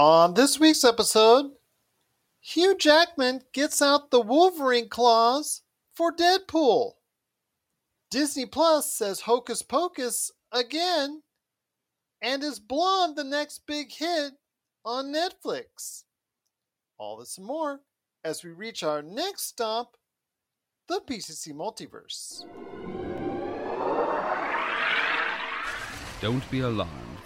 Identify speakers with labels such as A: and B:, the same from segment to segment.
A: On this week's episode, Hugh Jackman gets out the Wolverine claws for Deadpool. Disney Plus says Hocus Pocus again, and is Blonde the next big hit on Netflix? All this and more as we reach our next stop, the PCC Multiverse.
B: Don't be alarmed.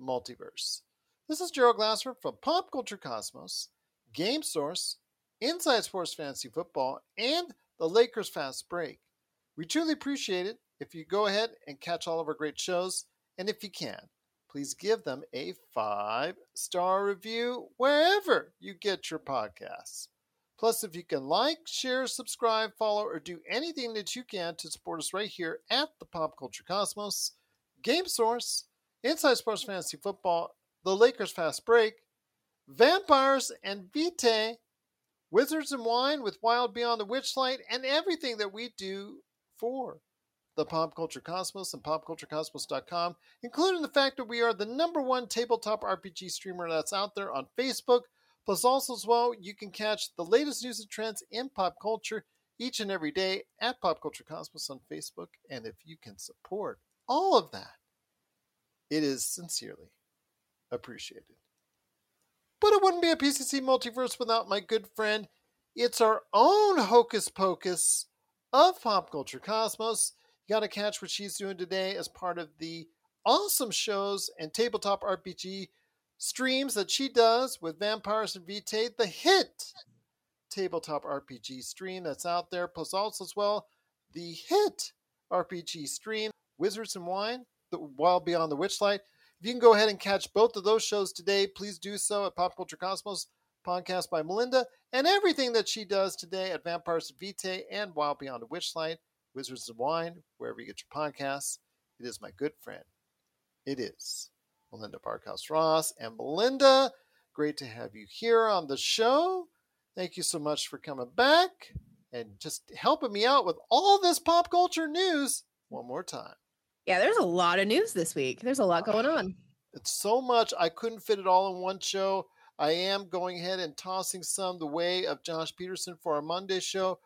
A: Multiverse. This is Gerald Glassford from Pop Culture Cosmos, Game Source, Inside Sports Fantasy Football, and the Lakers Fast Break. We truly appreciate it if you go ahead and catch all of our great shows, and if you can, please give them a five star review wherever you get your podcasts. Plus, if you can like, share, subscribe, follow, or do anything that you can to support us right here at the Pop Culture Cosmos, Game Source, Inside Sports Fantasy Football, The Lakers Fast Break, Vampires and Vitae, Wizards and Wine with Wild Beyond the Witchlight, and everything that we do for the Pop Culture Cosmos and popculturecosmos.com, including the fact that we are the number one tabletop RPG streamer that's out there on Facebook. Plus, also as well, you can catch the latest news and trends in pop culture each and every day at Pop Culture Cosmos on Facebook. And if you can support all of that, it is sincerely appreciated. But it wouldn't be a PCC multiverse without my good friend. It's our own hocus pocus of Pop Culture Cosmos. You got to catch what she's doing today as part of the awesome shows and tabletop RPG streams that she does with Vampires and Vitae, the hit tabletop RPG stream that's out there, plus also as well the hit RPG stream, Wizards and Wine, the Wild Beyond the Witchlight. If you can go ahead and catch both of those shows today, please do so at Pop Culture Cosmos podcast by Melinda and everything that she does today at Vampires Vitae and Wild Beyond the Witchlight, Wizards of Wine, wherever you get your podcasts. It is my good friend. It is Melinda Barkhouse Ross. And Melinda, great to have you here on the show. Thank you so much for coming back and just helping me out with all this pop culture news one more time.
C: Yeah, there's a lot of news this week. There's a lot going on.
A: It's so much. I couldn't fit it all in one show. I am going ahead and tossing some the way of Josh Peterson for our Monday show.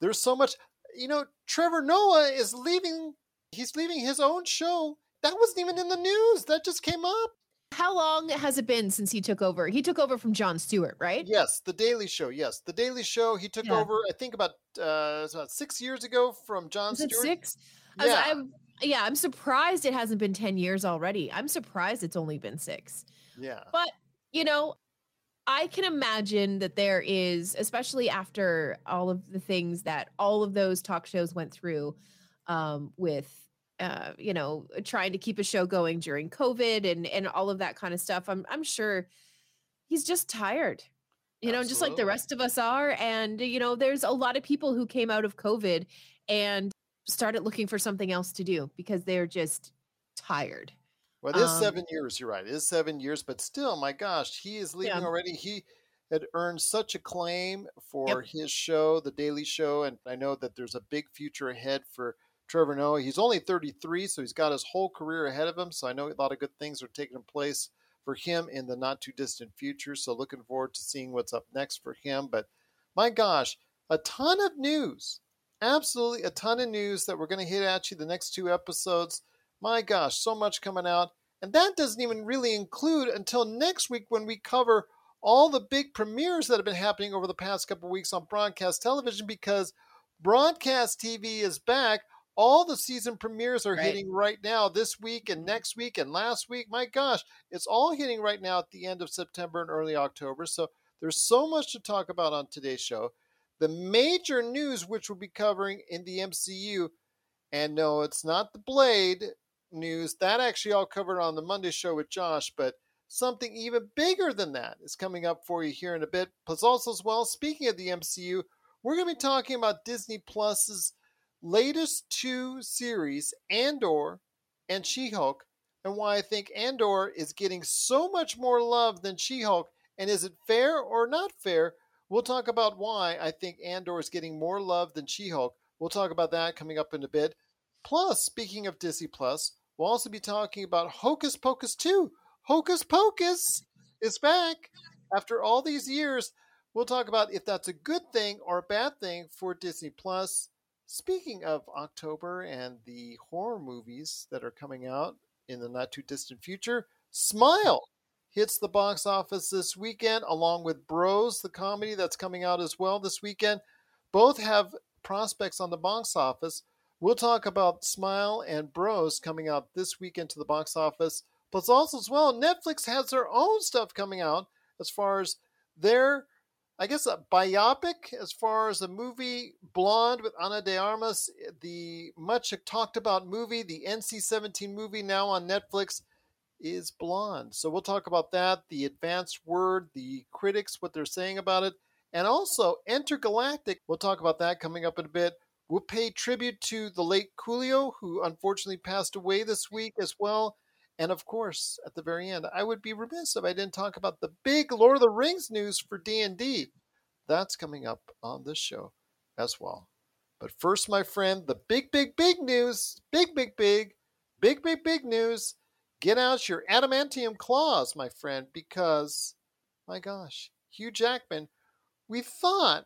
A: There's so much. You know, Trevor Noah is leaving. He's leaving his own show. That wasn't even in the news. That just came up.
C: How long has it been since he took over? He took over from Jon Stewart, right?
A: Yes, The Daily Show. Yes, The Daily Show. He took
C: Yeah.
A: over, I think, about uh, about six years ago from
C: it
A: Stewart.
C: six? I was-
A: Yeah.
C: I'm- surprised it hasn't been 10 years already. I'm surprised it's only been six.
A: yeah.
C: But, you know, I can imagine that there is, especially after all of the things that all of those talk shows went through um, with, uh, you know, trying to keep a show going during COVID and, and all of that kind of stuff. I'm, I'm sure he's just tired, you know, just like the rest of us are. And, you know, there's a lot of people who came out of COVID and started looking for something else to do because they're just tired.
A: Well, it is
C: Um,
A: seven years. You're right. It is seven years, but still, my gosh, he is leaving
C: Yeah.
A: already. He had earned such acclaim for his show, The Daily Show, and I know that there's a big future ahead for Trevor Noah. He's only 33, so he's got his whole career ahead of him. So I know a lot of good things are taking place for him in the not too distant future. So looking forward to seeing what's up next for him. But my gosh, a ton of news. Absolutely a ton of news that we're going to hit at you the next two episodes. My gosh, so much coming out. And that doesn't even really include until next week when we cover all the big premieres that have been happening over the past couple weeks on broadcast television because broadcast TV is back. All the season premieres are
C: Right.
A: hitting right now this week and mm-hmm. next week and last week. My gosh, it's all hitting right now at the end of September and early October. So there's so much to talk about on today's show. The major news, which we'll be covering in the MCU, and no, it's not the Blade news. That actually all covered on the Monday show with Josh, but something even bigger than that is coming up for you here in a bit. Plus, also as well, speaking of the MCU, we're going to be talking about Disney Plus's latest two series, Andor and She-Hulk, and why I think Andor is getting so much more love than She-Hulk, and is it fair or not fair? We'll talk about why I think Andor is getting more love than She-Hulk. We'll talk about that coming up in a bit. Plus, speaking of Disney Plus, we'll also be talking about Hocus Pocus 2. Hocus Pocus is back after all these years. We'll talk about if that's a good thing or a bad thing for Disney Plus. Speaking of October and the horror movies that are coming out in the not too distant future, Smile hits the box office this weekend, along with Bros, the comedy that's coming out as well this weekend. Both have prospects on the box office. We'll talk about Smile and Bros coming out this weekend to the box office. Plus, also as well, Netflix has their own stuff coming out as far as their, I guess, a biopic as far as the movie Blonde with Ana de Armas, the much talked about movie, the NC 17 movie now on Netflix is Blonde. So we'll talk about that, the advanced word, the critics, what they're saying about it, and also intergalactic. We'll talk about that coming up in a bit. We'll pay tribute to the late Coolio, who unfortunately passed away this week as well. And of course, at the very end, I would be remiss if I didn't talk about the big Lord of the Rings news for D&D. That's coming up on this show as well. But first, my friend, the big, big, big news, big, big, big, big, big, big news Get out your adamantium claws, my friend, because, my gosh, Hugh Jackman, we thought,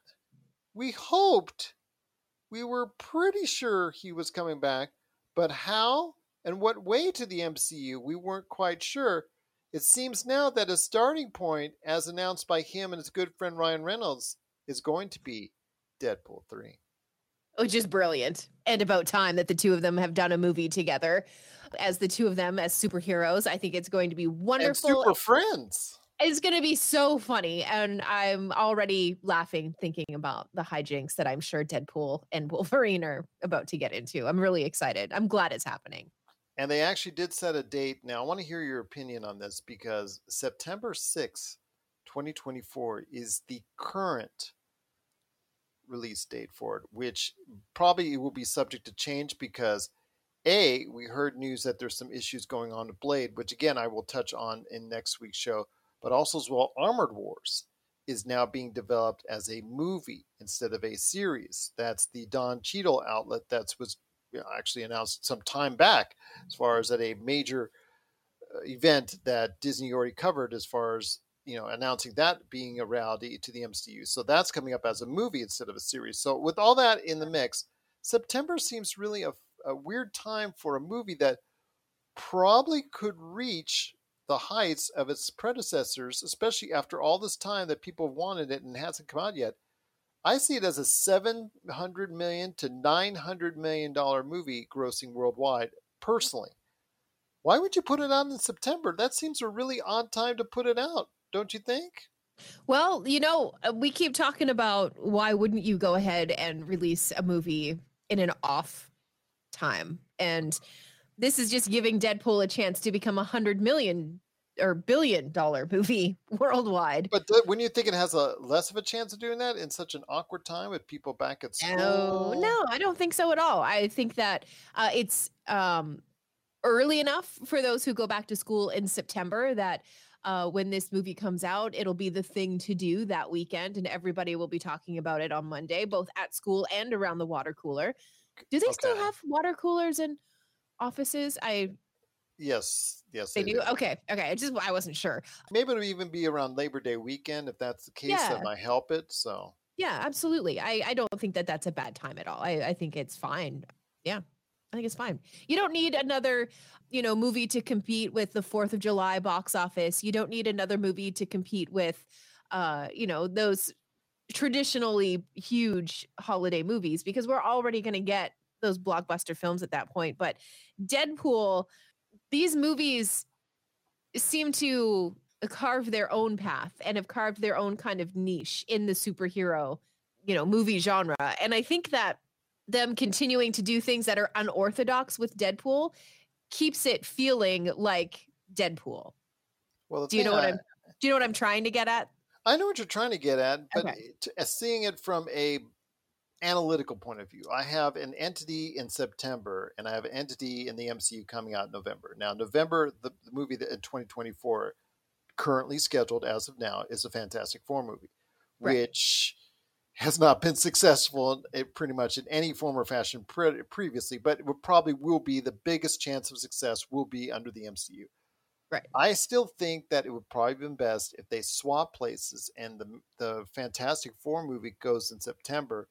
A: we hoped, we were pretty sure he was coming back, but how and what way to the MCU, we weren't quite sure. It seems now that a starting point, as announced by him and his good friend Ryan Reynolds, is going to be Deadpool 3.
C: Which is brilliant. And about time that the two of them have done a movie together as the two of them as superheroes. I think it's going to be wonderful.
A: And super friends.
C: It's going to be so funny. And I'm already laughing thinking about the hijinks that I'm sure Deadpool and Wolverine are about to get into. I'm really excited. I'm glad it's happening.
A: And they actually did set a date. Now, I want to hear your opinion on this because September 6th, 2024 is the current release date for it, which probably will be subject to change because a, we heard news that there's some issues going on with Blade, which again I will touch on in next week's show, but also as well, Armored Wars is now being developed as a movie instead of a series. That's the Don Cheadle outlet that was actually announced some time back, as far as at a major uh, event that Disney already covered, as far as you know, announcing that being a reality to the MCU. So that's coming up as a movie instead of a series. So with all that in the mix, September seems really a a weird time for a movie that probably could reach the heights of its predecessors, especially after all this time that people have wanted it and it hasn't come out yet. I see it as a 700 million to 900 million dollar movie grossing worldwide personally. Why would you put it out in September? That seems a really odd time to put it out, don't you think?
C: Well, you know, uh, we keep talking about why wouldn't you go ahead and release a movie in an off time. And this is just giving Deadpool a chance to become a hundred million or billion dollar movie worldwide.
A: But th- when you think it has a less of a chance of doing that in such an awkward time with people back at school?
C: No, no, I don't think so at all. I think that uh, it's um, early enough for those who go back to school in September that uh, when this movie comes out, it'll be the thing to do that weekend, and everybody will be talking about it on Monday, both at school and around the water cooler. Do they okay. still have water coolers in offices? I
A: Yes, yes,
C: they, they do? do. Okay, okay. I just I wasn't sure.
A: Maybe it'll even be around Labor Day weekend if that's the case. Yeah. That might help it. So
C: yeah, absolutely. I I don't think that that's a bad time at all. I I think it's fine. Yeah, I think it's fine. You don't need another, you know, movie to compete with the Fourth of July box office. You don't need another movie to compete with, uh, you know, those traditionally huge holiday movies because we're already going to get those blockbuster films at that point. But Deadpool, these movies seem to carve their own path and have carved their own kind of niche in the superhero, you know, movie genre. And I think that them continuing to do things that are unorthodox with Deadpool keeps it feeling like Deadpool.
A: Well,
C: Do you know what I'm do you know what I'm trying to get at?
A: I know what you're trying to get at, but
C: Okay.
A: t- uh, seeing it from a analytical point of view, I have an entity in September and I have an entity in the MCU coming out in November. Now, November, the, the movie that in 2024, currently scheduled as of now, is a Fantastic Four movie,
C: Right.
A: which has not been successful in, in pretty much in any form or fashion pre- previously, but it probably will be the biggest chance of success will be under the MCU.
C: Right.
A: I still think that it would probably been best if they swap places and the the Fantastic Four movie goes in September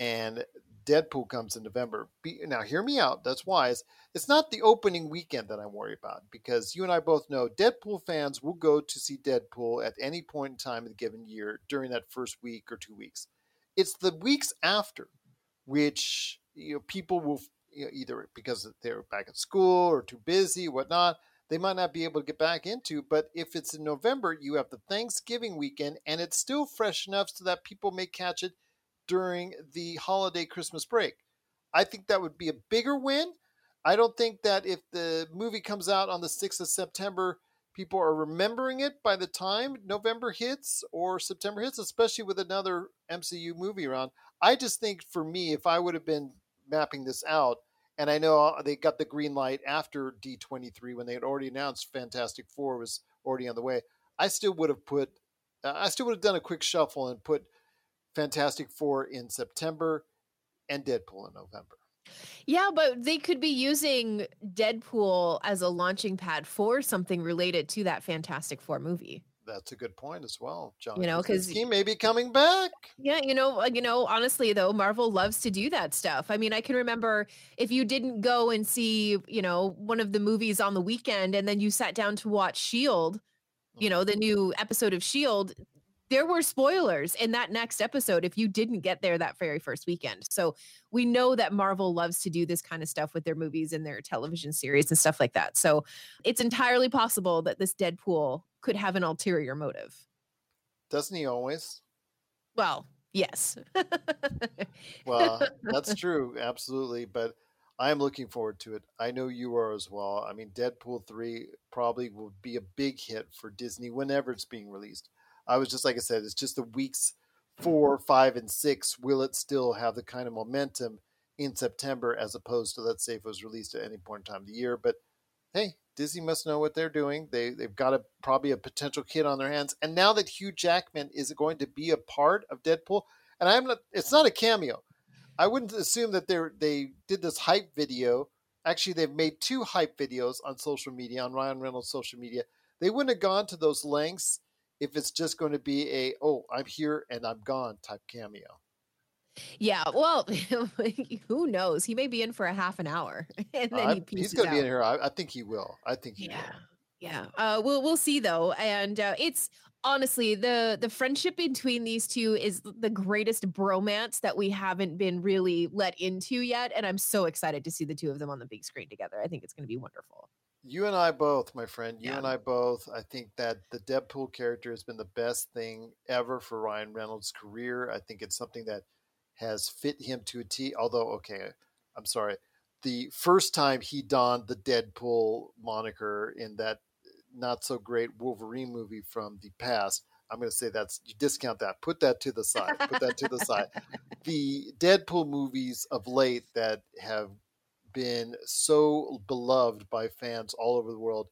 A: and Deadpool comes in November. Be, now, hear me out. That's wise. It's not the opening weekend that I'm worried about because you and I both know Deadpool fans will go to see Deadpool at any point in time in the given year during that first week or two weeks. It's the weeks after which you know people will you know, either because they're back at school or too busy, whatnot. They might not be able to get back into, but if it's in November, you have the Thanksgiving weekend, and it's still fresh enough so that people may catch it during the holiday Christmas break. I think that would be a bigger win. I don't think that if the movie comes out on the 6th of September, people are remembering it by the time November hits or September hits, especially with another MCU movie around. I just think for me, if I would have been mapping this out, and I know they got the green light after D23 when they had already announced Fantastic Four was already on the way, I still would have put, uh, I still would have done a quick shuffle and put Fantastic Four in September and Deadpool in November.
C: Yeah, but they could be using Deadpool as a launching pad for something related to that Fantastic Four movie.
A: That's a good point as well, John.
C: You know, because
A: he may be coming back.
C: Yeah, you know, you know, honestly though, Marvel loves to do that stuff. I mean, I can remember if you didn't go and see, you know, one of the movies on the weekend and then you sat down to watch Shield, you mm-hmm. know, the new episode of Shield, there were spoilers in that next episode if you didn't get there that very first weekend. So we know that Marvel loves to do this kind of stuff with their movies and their television series and stuff like that. So it's entirely possible that this Deadpool could have an ulterior motive.
A: Doesn't he always?
C: Well, yes.
A: Well, that's true, absolutely. But I'm looking forward to it. I know you are as well. I mean, Deadpool 3 probably will be a big hit for Disney whenever it's being released. I was just, like I said, it's just the weeks four, five, and six. Will it still have the kind of momentum in September as opposed to, let's say, if it was released at any point in time of the year? But hey, Disney must know what they're doing. They, they've got a, probably a potential kid on their hands. And now that Hugh Jackman is going to be a part of Deadpool, and I'm not, it's not a cameo. I wouldn't assume that they they did this hype video. Actually, they've made two hype videos on social media, on Ryan Reynolds' social media. They wouldn't have gone to those lengths if it's just going to be a "oh, I'm here and I'm gone" type cameo.
C: Yeah, well, who knows? He may be in for a half an hour, and then
A: I-
C: he pieces
A: he's going to be in here. I, I think he will. I think he
C: Yeah,
A: will.
C: yeah. Uh, we'll we'll see though, and uh, it's honestly the the friendship between these two is the greatest bromance that we haven't been really let into yet, and I'm so excited to see the two of them on the big screen together. I think it's going to be wonderful.
A: You and I both, my friend. You
C: Yeah.
A: and I both. I think that the Deadpool character has been the best thing ever for Ryan Reynolds' career. I think it's something that has fit him to a T. Although, okay, I'm sorry. The first time he donned the Deadpool moniker in that not so great Wolverine movie from the past, I'm going to say that's you discount that. Put that to the side. Put that to the side. The Deadpool movies of late that have been so beloved by fans all over the world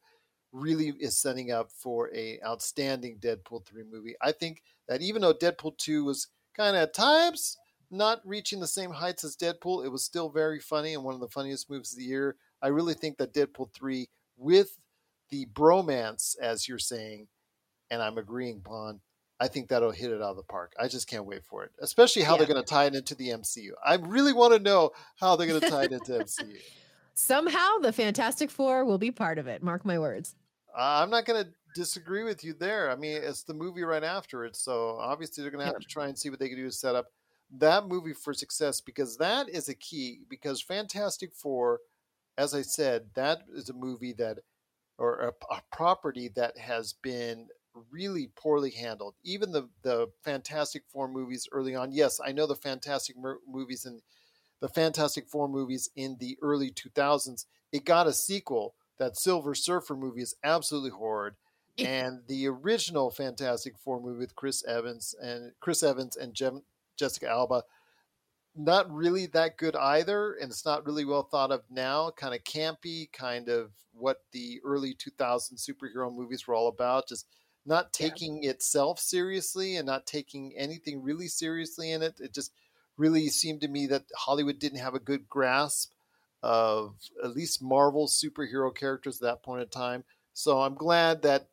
A: really is setting up for a outstanding Deadpool 3 movie. I think that even though Deadpool 2 was kind of at times not reaching the same heights as Deadpool, it was still very funny and one of the funniest movies of the year. I really think that Deadpool 3 with the bromance as you're saying and I'm agreeing Bond I think that'll hit it out of the park. I just can't wait for it, especially how they're going to tie it into the MCU. I really want to know how they're going to tie it into MCU.
C: Somehow the Fantastic Four will be part of it. Mark my words.
A: Uh, I'm not going to disagree with you there. I mean, it's the movie right after it, so obviously they're going to have to try and see what they can do to set up that movie for success because that is a key. Because Fantastic Four, as I said, that is a movie that, or a, a property that has been really poorly handled. Even the the Fantastic Four movies early on. Yes, I know the Fantastic mer- movies and the Fantastic Four movies in the early 2000s. It got a sequel. That Silver Surfer movie is absolutely horrid. and the original Fantastic Four movie with Chris Evans and Chris Evans and Jem- Jessica Alba. Not really that good either, and it's not really well thought of now. Kind of campy, kind of what the early 2000 superhero movies were all about. Just not taking yeah. itself seriously and not taking anything really seriously in it. It just really seemed to me that Hollywood didn't have a good grasp of at least Marvel superhero characters at that point in time. So I'm glad that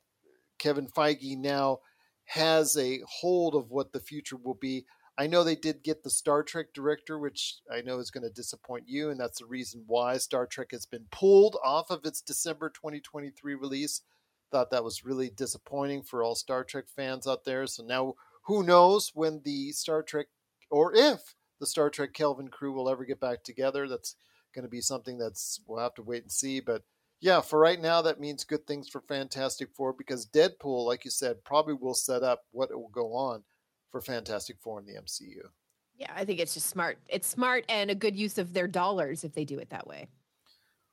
A: Kevin Feige now has a hold of what the future will be. I know they did get the Star Trek director, which I know is going to disappoint you, and that's the reason why Star Trek has been pulled off of its December 2023 release. Thought that was really disappointing for all Star Trek fans out there. So now, who knows when the Star Trek, or if the Star Trek Kelvin crew will ever get back together? That's going to be something that's we'll have to wait and see. But yeah, for right now, that means good things for Fantastic Four because Deadpool, like you said, probably will set up what will go on for Fantastic Four in the MCU.
C: Yeah, I think it's just smart. It's smart and a good use of their dollars if they do it that way.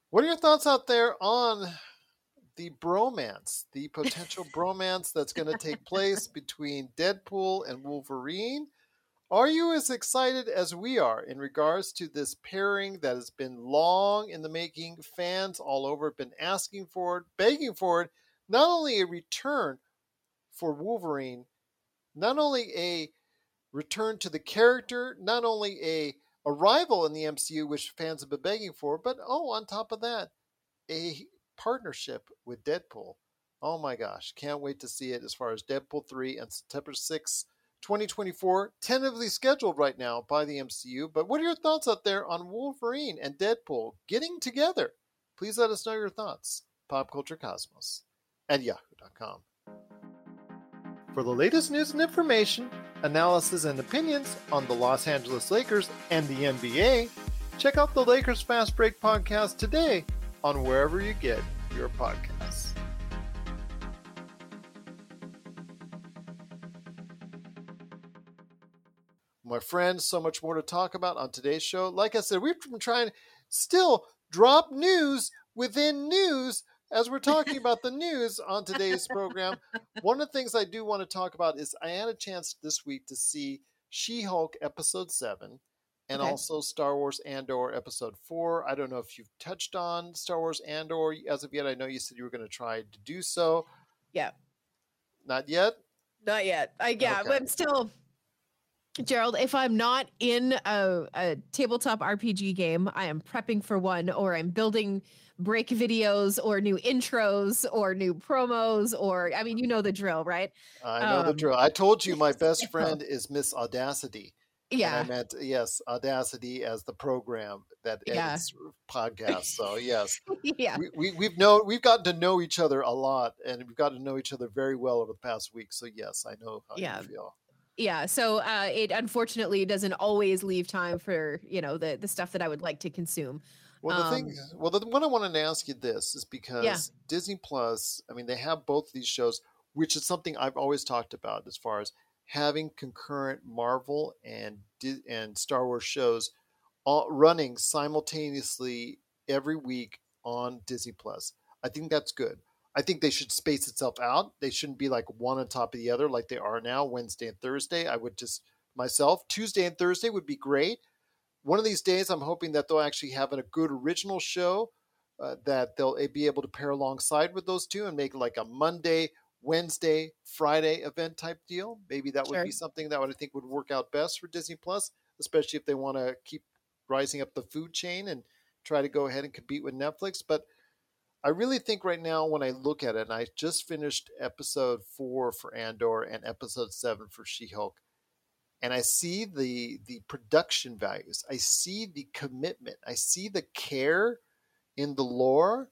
A: What are your thoughts out there on the bromance, the potential bromance that's going to take place between Deadpool and Wolverine. Are you as excited as we are in regards to this pairing that has been long in the making? Fans all over have been asking for it, begging for it. Not only a return for Wolverine, not only a return to the character, not only a arrival in the MCU, which fans have been begging for, but oh, on top of that, a partnership with Deadpool. Oh my gosh, can't wait to see it as far as Deadpool 3 and September 6, 2024, tentatively scheduled right now by the MCU. But what are your thoughts out there on Wolverine and Deadpool getting together? Please let us know your thoughts. PopCultureCosmos at yahoo.com. For the latest news and information, analysis and opinions on the Los Angeles Lakers and the NBA, check out the Lakers Fast Break podcast today on wherever you get your podcasts. My friends, so much more to talk about on today's show. Like I said, we've been trying still drop news within news as we're talking about the news on today's program. One of the things I do want to talk about is I had a chance this week to see She Hulk episode 7 and okay. also Star Wars Andor Episode Four. I don't know if you've touched on Star Wars Andor as of yet. I know you said you were going to try to do so.
C: Yeah.
A: Not yet.
C: Not yet. I yeah, okay. but I'm still. Gerald, if I'm not in a, a tabletop RPG game, I am prepping for one, or I'm building break videos, or new intros, or new promos, or I mean, you know the drill, right?
A: I know um, the drill. I told you my best friend is Miss Audacity.
C: Yeah.
A: And I meant yes, Audacity as the program that yeah. podcasts. So yes.
C: yeah.
A: We, we have known we've gotten to know each other a lot and we've gotten to know each other very well over the past week. So yes, I know how yeah. you feel.
C: Yeah. So uh, it unfortunately doesn't always leave time for, you know, the the stuff that I would like to consume.
A: Well, the um, thing, well, the one I wanted to ask you this is because yeah. Disney Plus, I mean, they have both these shows, which is something I've always talked about as far as having concurrent Marvel and and Star Wars shows all running simultaneously every week on Disney Plus. I think that's good. I think they should space itself out. They shouldn't be like one on top of the other like they are now, Wednesday and Thursday. I would just myself Tuesday and Thursday would be great. One of these days, I'm hoping that they'll actually have a good original show uh, that they'll be able to pair alongside with those two and make like a Monday Wednesday, Friday event type deal. Maybe that would be something that would, I think would work out best for Disney Plus, especially if they want to keep rising up the food chain and try to go ahead and compete with Netflix. But I really think right now when I look at it, and I just finished episode four for Andor and episode seven for She-Hulk, and I see the the production values, I see the commitment, I see the care in the lore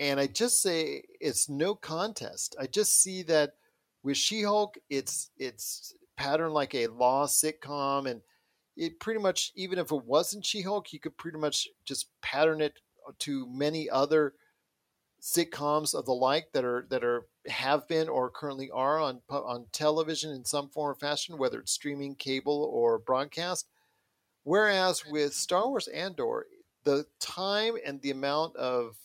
A: and I just say it's no contest. I just see that with She-Hulk, it's it's patterned like a law sitcom, and it pretty much even if it wasn't She-Hulk, you could pretty much just pattern it to many other sitcoms of the like that are that are have been or currently are on on television in some form or fashion, whether it's streaming, cable, or broadcast. Whereas with Star Wars Andor, the time and the amount of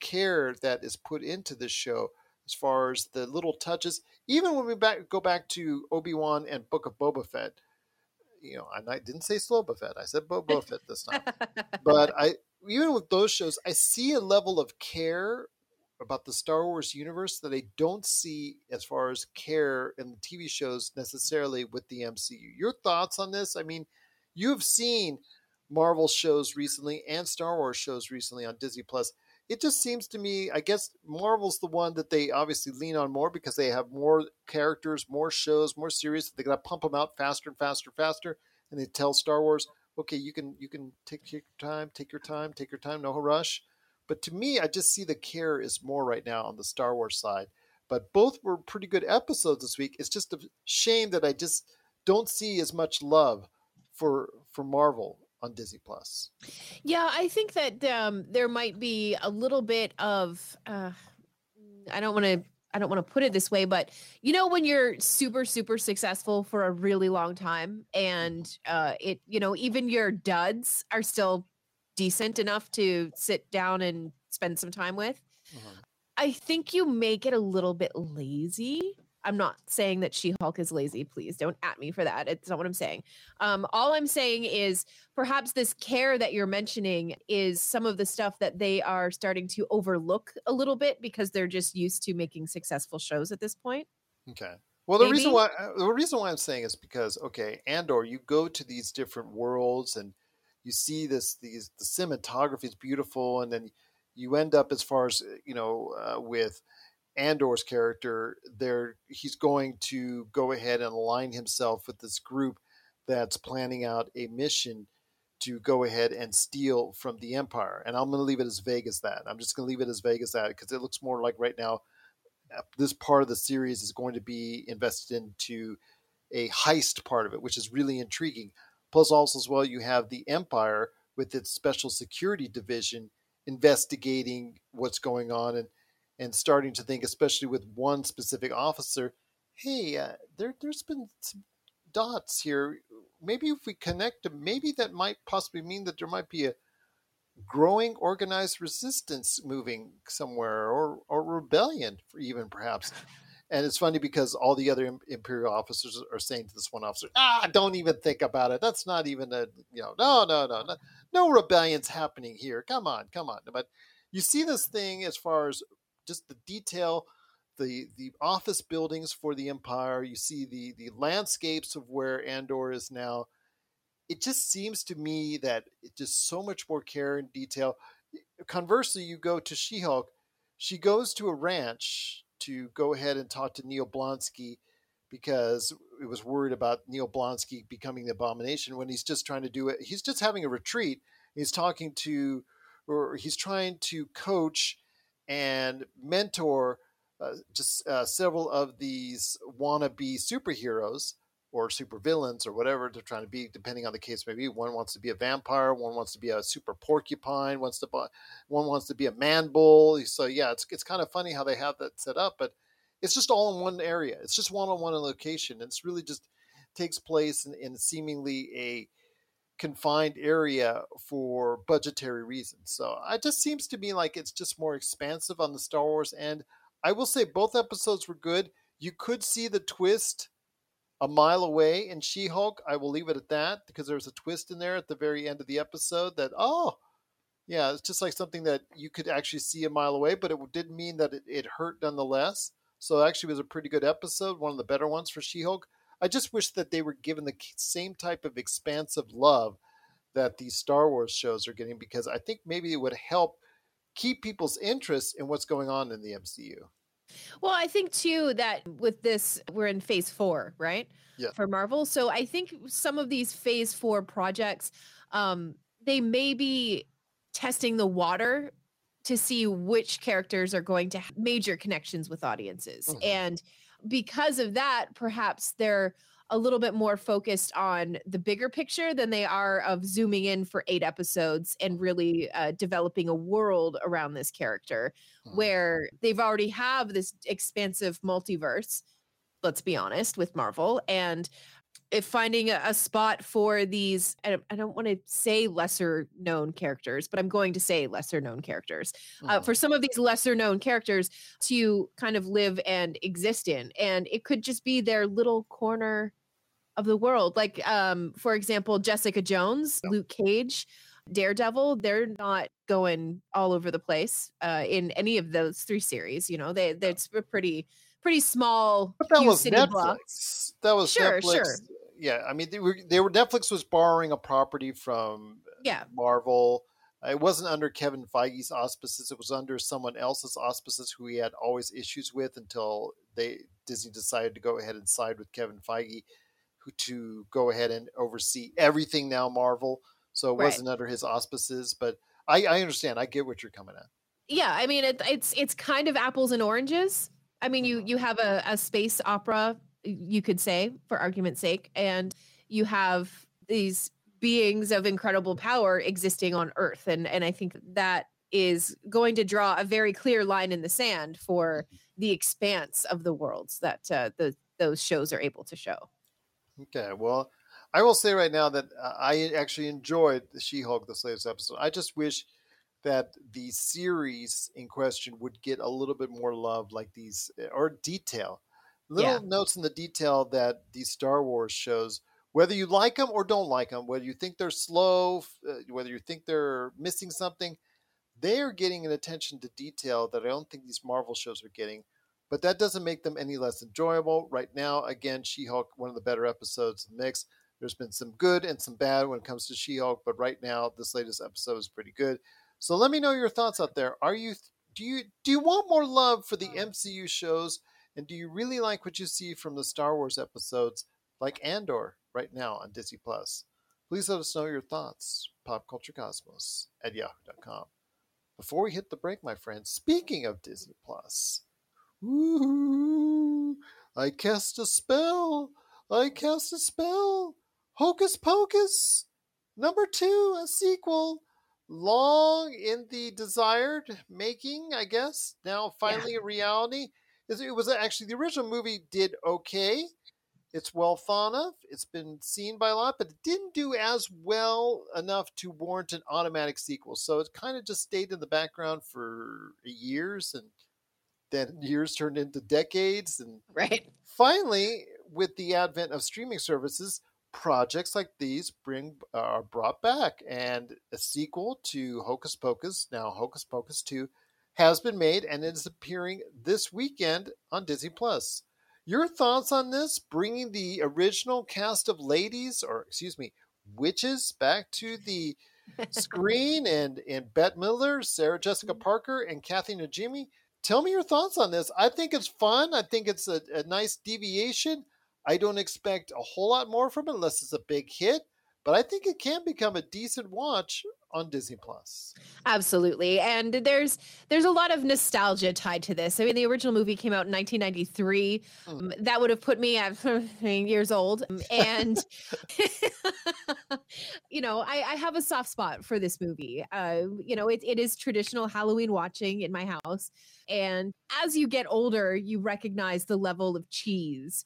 A: care that is put into this show, as far as the little touches. Even when we back go back to Obi Wan and Book of Boba Fett, you know, I didn't say Slow Fett. I said Boba Fett this time. but I even with those shows, I see a level of care about the Star Wars universe that I don't see as far as care in the TV shows necessarily with the MCU. Your thoughts on this? I mean, you've seen Marvel shows recently and Star Wars shows recently on Disney Plus. It just seems to me, I guess Marvel's the one that they obviously lean on more because they have more characters, more shows, more series. They got to pump them out faster and faster, and faster, and they tell Star Wars, okay, you can you can take your time, take your time, take your time, no rush. But to me, I just see the care is more right now on the Star Wars side. But both were pretty good episodes this week. It's just a shame that I just don't see as much love for for Marvel on Disney Plus.
C: Yeah, I think that um, there might be a little bit of uh, I don't want to I don't want to put it this way, but you know when you're super super successful for a really long time and uh, it you know even your duds are still decent enough to sit down and spend some time with. Mm-hmm. I think you make it a little bit lazy. I'm not saying that She Hulk is lazy. Please don't at me for that. It's not what I'm saying. Um, all I'm saying is perhaps this care that you're mentioning is some of the stuff that they are starting to overlook a little bit because they're just used to making successful shows at this point.
A: Okay. Well, the Maybe? reason why uh, the reason why I'm saying is because okay, Andor, you go to these different worlds and you see this these the cinematography is beautiful, and then you end up as far as you know uh, with Andor's character. There, he's going to go ahead and align himself with this group that's planning out a mission to go ahead and steal from the Empire. And I'm going to leave it as vague as that. I'm just going to leave it as vague as that because it looks more like right now uh, this part of the series is going to be invested into a heist part of it, which is really intriguing. Plus, also as well, you have the Empire with its special security division investigating what's going on and and starting to think, especially with one specific officer, hey, uh, there there's been some dots here. Maybe if we connect them, maybe that might possibly mean that there might be a growing organized resistance moving somewhere or or rebellion even perhaps and it's funny because all the other imperial officers are saying to this one officer, "Ah, don't even think about it. That's not even a you know, no, no, no, no, no rebellion's happening here. Come on, come on." But you see this thing as far as just the detail, the the office buildings for the empire. You see the the landscapes of where Andor is now. It just seems to me that it just so much more care and detail. Conversely, you go to She-Hulk. She goes to a ranch to go ahead and talk to Emil Blonsky because it was worried about Emil Blonsky becoming the abomination when he's just trying to do it. He's just having a retreat. He's talking to, or he's trying to coach and mentor uh, just uh, several of these wannabe superheroes or supervillains or whatever they're trying to be, depending on the case maybe. One wants to be a vampire, one wants to be a super porcupine, wants to one wants to be a man bull. So yeah, it's it's kind of funny how they have that set up, but it's just all in one area. It's just one on one location. It's really just takes place in, in seemingly a confined area for budgetary reasons. So it just seems to me like it's just more expansive on the Star Wars end. I will say both episodes were good. You could see the twist a mile away in She Hulk. I will leave it at that because there was a twist in there at the very end of the episode that, oh, yeah, it's just like something that you could actually see a mile away, but it didn't mean that it, it hurt nonetheless. So it actually was a pretty good episode, one of the better ones for She Hulk. I just wish that they were given the same type of expansive love that these Star Wars shows are getting because I think maybe it would help keep people's interest in what's going on in the MCU.
C: Well, I think too that with this, we're in phase four, right?
A: Yeah.
C: For Marvel. So I think some of these phase four projects, um, they may be testing the water to see which characters are going to have major connections with audiences. Mm-hmm. And because of that, perhaps they're a little bit more focused on the bigger picture than they are of zooming in for eight episodes and really uh, developing a world around this character hmm. where they've already have this expansive multiverse let's be honest with marvel and if finding a, a spot for these I don't, I don't want to say lesser known characters but i'm going to say lesser known characters uh,
A: Mhm.
C: for some of these lesser known characters to kind of live and exist in and it could just be their little corner of the world like um for example jessica jones luke cage daredevil they're not going all over the place uh in any of those three series you know they that's a pretty pretty small
A: But that was Netflix.
C: blocks.
A: That was
C: Sure,
A: Netflix.
C: sure.
A: Yeah, I mean, they were, they were Netflix was borrowing a property from
C: yeah
A: Marvel. It wasn't under Kevin Feige's auspices. It was under someone else's auspices who he had always issues with until they Disney decided to go ahead and side with Kevin Feige, who to go ahead and oversee everything now Marvel. So it
C: Right.
A: wasn't under his auspices. But I, I understand. I get what you're coming at.
C: yeah i mean it, it's it's kind of apples and oranges i mean you mm-hmm. you have a, a space opera you could say for argument's sake and you have these beings of incredible power existing on earth and and i think that is going to draw a very clear line in the sand for the expanse of the worlds that uh, the those shows are able to show
A: Okay, well, I will say right now that uh, I actually enjoyed the She-Hulk, this latest episode. I just wish that the series in question would get a little bit more love, like these or detail, little
C: Yeah.
A: notes in the detail that these Star Wars shows. Whether you like them or don't like them, whether you think they're slow, uh, whether you think they're missing something, they are getting an attention to detail that I don't think these Marvel shows are getting but that doesn't make them any less enjoyable. Right now, again, She Hulk, one of the better episodes in the mix. There's been some good and some bad when it comes to She Hulk, but right now, this latest episode is pretty good. So let me know your thoughts out there. Are you do you do you want more love for the MCU shows, and do you really like what you see from the Star Wars episodes like Andor right now on Disney Plus? Please let us know your thoughts. PopCultureCosmos at yahoo.com. Before we hit the break, my friends, speaking of Disney Plus, Ooh, I cast a spell. I cast a spell. Hocus Pocus. Number two, a sequel. Long in the desired making, I guess. Now finally a reality. Is- It was actually the original movie did okay. It's well thought of. It's been seen by a lot, but it didn't do as well enough to warrant an automatic sequel. So it kind of just stayed in the background for years and then years turned into decades and
C: right
A: finally with the advent of streaming services projects like these bring are brought back and a sequel to hocus pocus now hocus pocus 2 has been made and it is appearing this weekend on disney plus your thoughts on this bringing the original cast of ladies or excuse me witches back to the screen and and Bette Midler, Sarah Jessica mm-hmm. Parker, and Kathy Najimy. Tell me your thoughts on this. I think it's fun. I think it's a, a nice deviation. I don't expect a whole lot more from it unless it's a big hit, but I think it can become a decent watch on Disney Plus.
C: Absolutely. And there's there's a lot of nostalgia tied to this. I mean, the original movie came out in 1993.
A: Mm.
C: Um, that would have put me at years old. Um, And you know, I, I have a soft spot for this movie. Uh, you know, it, it is traditional Halloween watching in my house. And as you get older, you recognize the level of cheese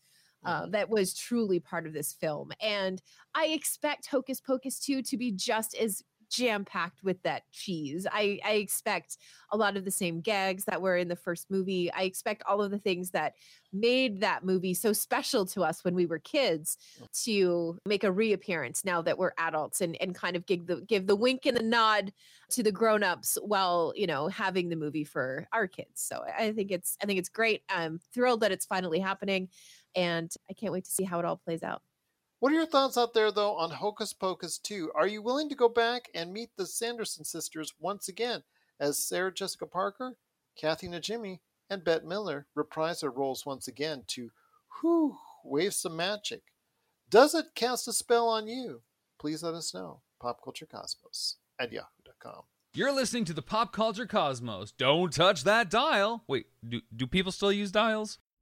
C: uh, that was truly part of this film. And I expect Hocus Pocus 2 to be just as jam packed with that cheese. I, I expect a lot of the same gags that were in the first movie. I expect all of the things that made that movie so special to us when we were kids to make a reappearance now that we're adults and, and kind of give the give the wink and the nod to the grown-ups while you know having the movie for our kids. So I think it's I think it's great. I'm thrilled that it's finally happening and I can't wait to see how it all plays out.
A: What are your thoughts out there, though, on Hocus Pocus 2? Are you willing to go back and meet the Sanderson sisters once again as Sarah Jessica Parker, Kathy Najimy, and Bette Midler reprise their roles once again to whew, wave some magic? Does it cast a spell on you? Please let us know. PopCultureCosmos at yahoo.com.
B: You're listening to the Pop Culture Cosmos. Don't touch that dial. Wait, do, do people still use dials?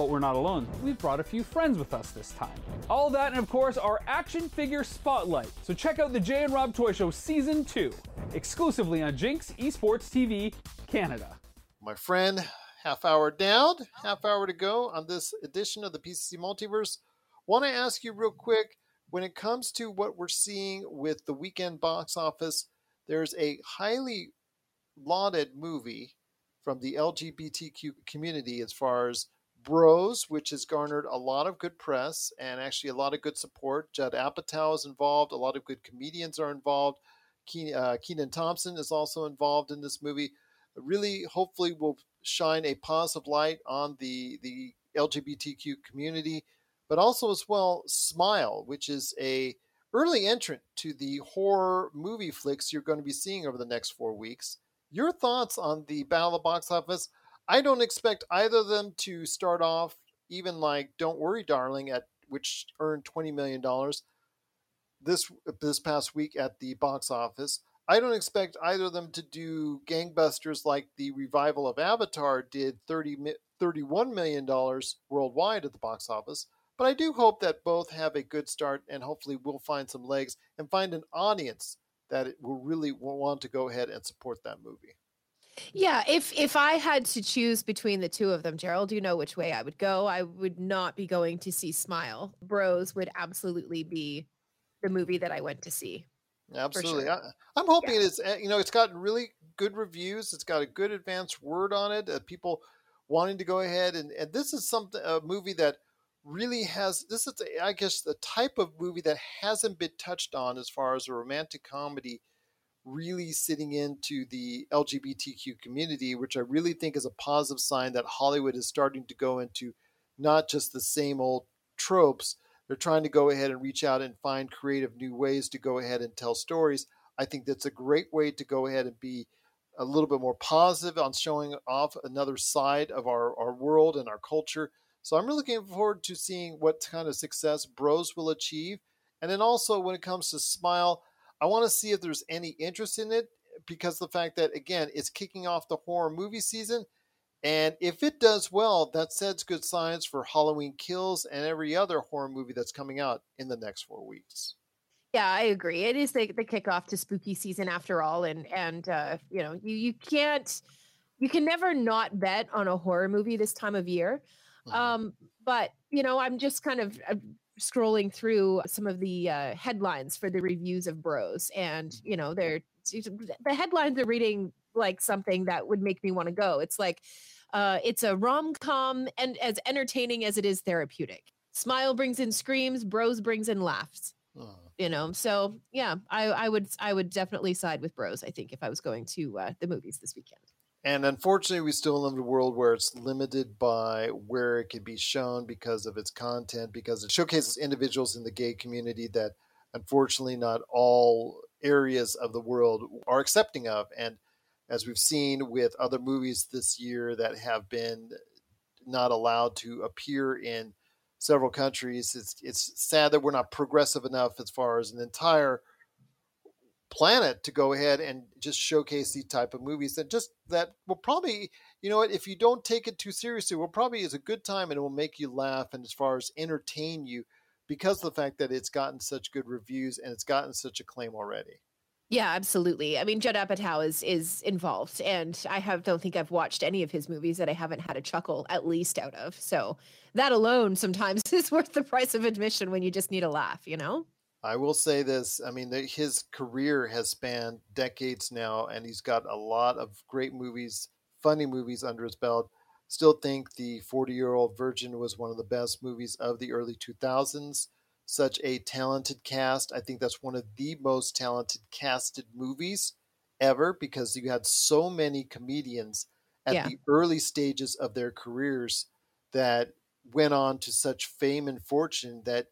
D: But we're not alone. We've brought a few friends with us this time. All that, and of course, our action figure spotlight. So check out the Jay and Rob Toy Show Season 2, exclusively on Jinx Esports TV Canada.
A: My friend, half hour down, half hour to go on this edition of the PCC Multiverse. Want to ask you real quick when it comes to what we're seeing with the weekend box office, there's a highly lauded movie from the LGBTQ community as far as Bros, which has garnered a lot of good press and actually a lot of good support. Judd Apatow is involved. A lot of good comedians are involved. Keen, uh, Kenan Thompson is also involved in this movie. Really, hopefully, will shine a positive light on the the LGBTQ community, but also as well Smile, which is a early entrant to the horror movie flicks you're going to be seeing over the next four weeks. Your thoughts on the Battle of the Box Office? I don't expect either of them to start off even like Don't Worry Darling at which earned 20 million dollars this this past week at the box office. I don't expect either of them to do gangbusters like the revival of Avatar did 30 31 million dollars worldwide at the box office. But I do hope that both have a good start and hopefully we'll find some legs and find an audience that will really want to go ahead and support that movie.
C: Yeah, if if I had to choose between the two of them, Gerald, you know which way I would go. I would not be going to see Smile. Bros would absolutely be the movie that I went to see.
A: Absolutely.
C: Sure.
A: I, am hoping yeah. it is, eh, you know, it's gotten really good reviews. It's got a good advanced word on it. Uh, people wanting to go ahead and, and this is something, a movie that really has, this is, I guess, the type of movie that hasn't been touched on as far as a romantic comedy really sitting into the LGBTQ community, which I really think is a positive sign that Hollywood is starting to go into not just the same old tropes. They're trying to go ahead and reach out and find creative new ways to go ahead and tell stories. I think that's a great way to go ahead and be a little bit more positive on showing off another side of our, our world and our culture. So I'm really looking forward to seeing what kind of success Bros will achieve. And then also when it comes to Smile, I want to see if there's any interest in it because the fact that again it's kicking off the horror movie season, and if it does well, that sets good signs for Halloween Kills and every other horror movie that's coming out in the next four weeks.
C: Yeah, I agree. It is the, the kickoff to spooky season after all, and and uh, you know you you can't you can never not bet on a horror movie this time of year. Mm-hmm. Um, but you know, I'm just kind of uh, scrolling through some of the uh, headlines for the reviews of Bros, and you know, they're the headlines are reading like something that would make me want to go. It's like uh, it's a rom com and as entertaining as it is therapeutic. Smile brings in screams, Bros brings in laughs. Oh. You know, so yeah, I, I would I would definitely side with Bros. I think if I was going to uh, the movies this weekend.
A: And unfortunately, we still live in a world where it's limited by where it can be shown because of its content, because it showcases individuals in the gay community that unfortunately not all areas of the world are accepting of. And as we've seen with other movies this year that have been not allowed to appear in several countries, it's, it's sad that we're not progressive enough as far as an entire planet to go ahead and just showcase these type of movies that just that will probably you know what if you don't take it too seriously will probably is a good time and it will make you laugh and as far as entertain you because of the fact that it's gotten such good reviews and it's gotten such acclaim already
C: yeah, absolutely. I mean, Judd Apatow is is involved, and I have don't think I've watched any of his movies that I haven't had a chuckle at least out of. So that alone sometimes is worth the price of admission when you just need a laugh, you know.
A: I will say this. I mean, his career has spanned decades now, and he's got a lot of great movies, funny movies under his belt. Still think The 40 Year Old Virgin was one of the best movies of the early 2000s. Such a talented cast. I think that's one of the most talented casted movies ever because you had so many comedians at yeah. the early stages of their careers that went on to such fame and fortune that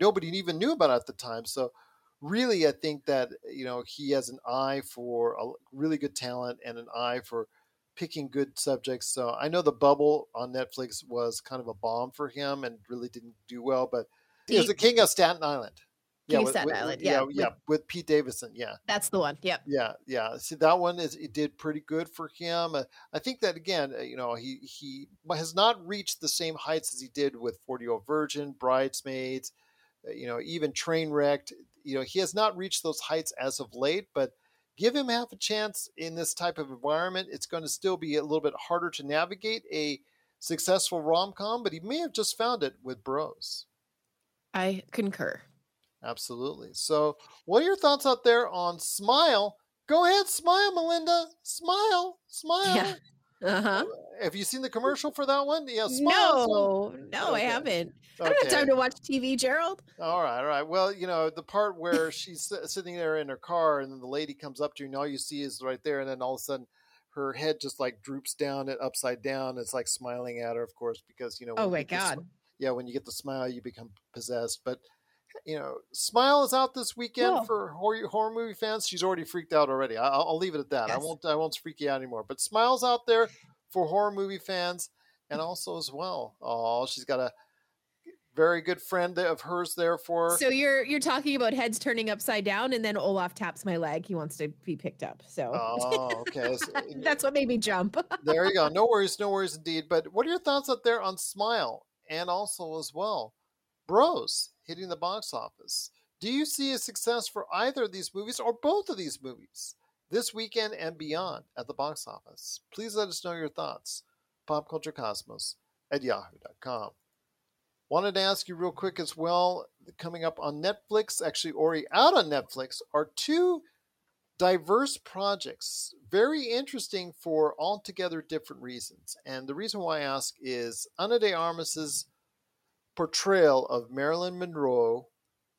A: nobody even knew about at the time. So really, I think that you know he has an eye for a really good talent and an eye for picking good subjects. So I know the Bubble on Netflix was kind of a bomb for him and really didn't do well, but he was the king of Staten Island. Yeah,
C: King of
A: with,
C: Staten
A: with- with-
C: Island.
A: yeah,
C: Yeah,
A: yeah,
C: with-
A: with Pete Davidson. Yeah,
C: that's the one. Yep.
A: yeah, yeah. See, that one is it did pretty good for him. Uh, I think that again, uh, you know, he he has not reached the same heights as he did with Forty Year Old Virgin, Bridesmaids, Uh, you know, even train wrecked. You know, he has not reached those heights as of late, but. Give him half a chance in this type of environment. It's going to still be a little bit harder to navigate a successful rom com, but he may have just found it with Bros.
C: I concur.
A: Absolutely. So, what are your thoughts out there on Smile? Go ahead, smile, Melinda. Smile, smile.
C: Yeah. Uh huh.
A: Have you seen the commercial for that one? Yeah, smile.
C: No, no, I haven't. I don't have time to watch TV, Gerald.
A: All right, all right. Well, you know, the part where she's sitting there in her car and then the lady comes up to you, and all you see is right there. And then all of a sudden her head just like droops down and upside down. It's like smiling at her, of course, because, you know,
C: Oh my
A: get the smi-
C: God.
A: yeah, when you get the smile, you become possessed. But you know, Smile is out this weekend
C: Cool.
A: for horror, horror movie fans. She's already freaked out already. I, I'll, I'll leave it at that. I won't. I won't freak you out anymore. But Smile's out there for horror movie fans, and also as well. Oh, she's got a very good friend of hers there for. her.
C: So you're you're talking about heads turning upside down, and then Olaf taps my leg. He wants to be picked up. So
A: Oh, okay. So, eh,
C: that's what made me jump.
A: there you go. No worries, no worries indeed. But what are your thoughts out there on Smile and also as well, Bros hitting the box office? Do you see a success for either of these movies or both of these movies this weekend and beyond at the box office? Please let us know your thoughts. PopCultureCosmos at yahoo.com. Wanted to ask you real quick as well, coming up on Netflix, actually already out on Netflix, are two diverse projects, very interesting for altogether different reasons. And the reason why I ask is Ana de Armas's portrayal of Marilyn Monroe,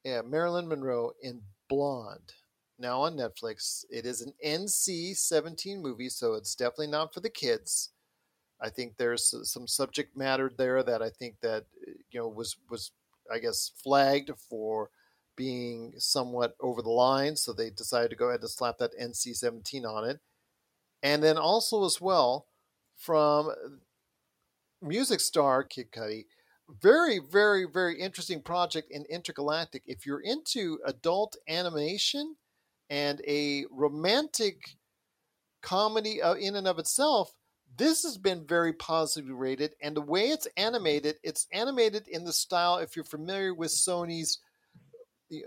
A: yeah, Marilyn Monroe in Blonde. Now on Netflix, it is an NC-17 movie, so it's definitely not for the kids. I think there's some subject matter there that I think that you know was was I guess flagged for being somewhat over the line, so they decided to go ahead and slap that NC-17 on it. And then also as well from uh, music star Kid Cudi, very very very interesting project in Entergalactic. If you're into adult animation and a romantic comedy uh, in and of itself, this has been very positively rated. And the way it's animated, it's animated in the style, if you're familiar with Sony's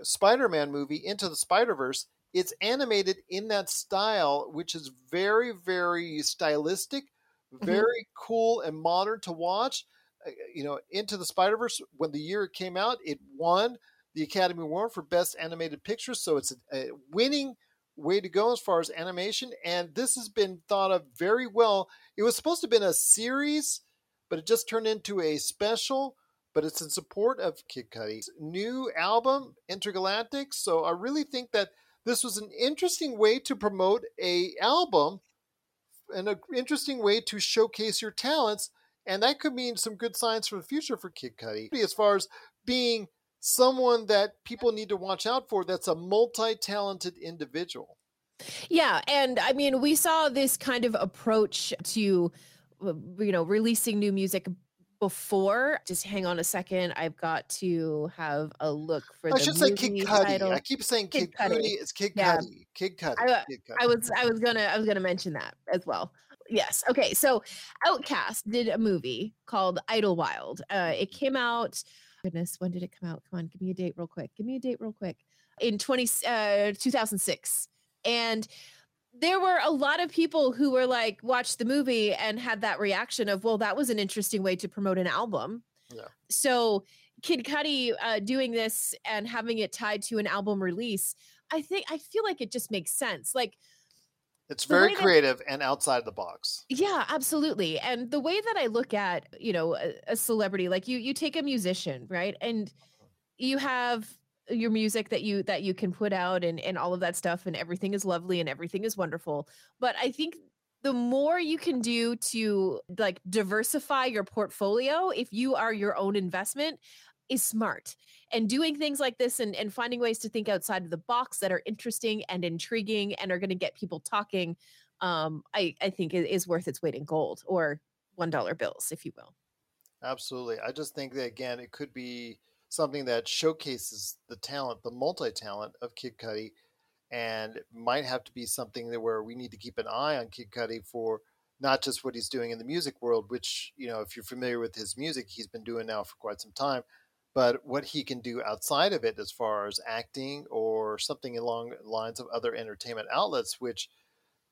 A: Spider-Man movie Into the Spider-Verse, it's animated in that style, which is very, very stylistic, very cool and modern to watch. Uh, You know, Into the Spider-Verse, when the year it came out, it won the Academy Award for Best Animated Picture, so it's a, a winning way to go as far as animation. And this has been thought of very well. It was supposed to have been a series, but it just turned into a special but it's in support of Kid Cudi's new album, Entergalactic. So I really think that this was an interesting way to promote a album and an interesting way to showcase your talents. And that could mean some good signs for the future for Kid Cudi as far as being someone that people need to watch out for that's a multi-talented individual.
C: Yeah, and I mean, we saw this kind of approach to, uh, you know, releasing new music before. Just hang on a second. I've got to have a look for
A: I
C: the
A: should say Kid Cudi.
C: title.
A: I keep saying Kid,
C: Kid Cudi.
A: It's Kid
C: Yeah.
A: Cudi. Kid Cudi.
C: I,
A: Kid Cudi.
C: I was I was gonna I was gonna mention that as well. Yes. Okay. So OutKast did a movie called Idlewild. Uh, it came out. Goodness, when did it come out? Come on, give me a date real quick. Give me a date real quick. In 20, uh, 2006. And there were a lot of people who were like, watched the movie and had that reaction of, well, that was an interesting way to promote an album.
A: Yeah.
C: So Kid Cudi uh, doing this and having it tied to an album release, I think I feel like it just makes sense. Like,
A: It's very
C: way that-
A: creative and outside the box.
C: yeah, absolutely. And the way that I look at, you know, a, a celebrity, like you, you take a musician, right, and uh-huh. you have your music that you that you can put out and and all of that stuff, and everything is lovely and everything is wonderful. But I think the more you can do to like diversify your portfolio, if you are your own investment, is smart. And doing things like this and, and finding ways to think outside of the box that are interesting and intriguing and are going to get people talking um, I, I think is, is worth its weight in gold or one dollar bills, if you will.
A: Absolutely. I just think that again, it could be something that showcases the talent, the multi talent of Kid Cudi, and might have to be something that where we need to keep an eye on Kid Cudi for not just what he's doing in the music world, which you know, if you're familiar with his music, he's been doing now for quite some time, but what he can do outside of it as far as acting or something along lines of other entertainment outlets, which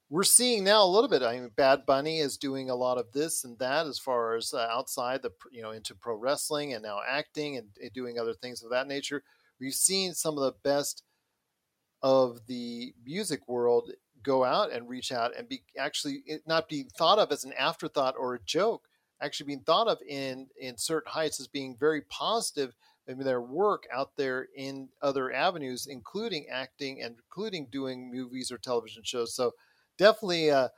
A: we're seeing now a little bit. I mean, Bad Bunny is doing a lot of this and that as far as uh, outside the, you know, into pro wrestling and now acting and, and doing other things of that nature. We've seen some of the best of the music world go out and reach out and be actually not being thought of as an afterthought or a joke, actually being thought of in in certain heights as being very positive in their work out there in other avenues, including acting and including doing movies or television shows. So definitely uh,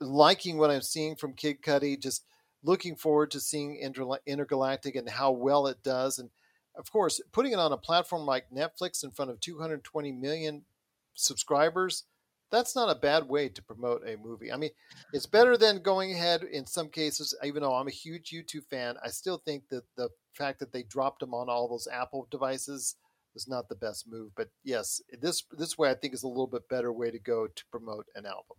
A: liking what I'm seeing from Kid Cudi. Just looking forward to seeing Inter- Entergalactic and how well it does. And of course, putting it on a platform like Netflix in front of 220 million subscribers, that's not a bad way to promote a movie. I mean, it's better than going ahead in some cases, even though I'm a huge U2 fan, I still think that the fact that they dropped them on all those Apple devices was not the best move. But yes, this this way I think is a little bit better way to go to promote an album.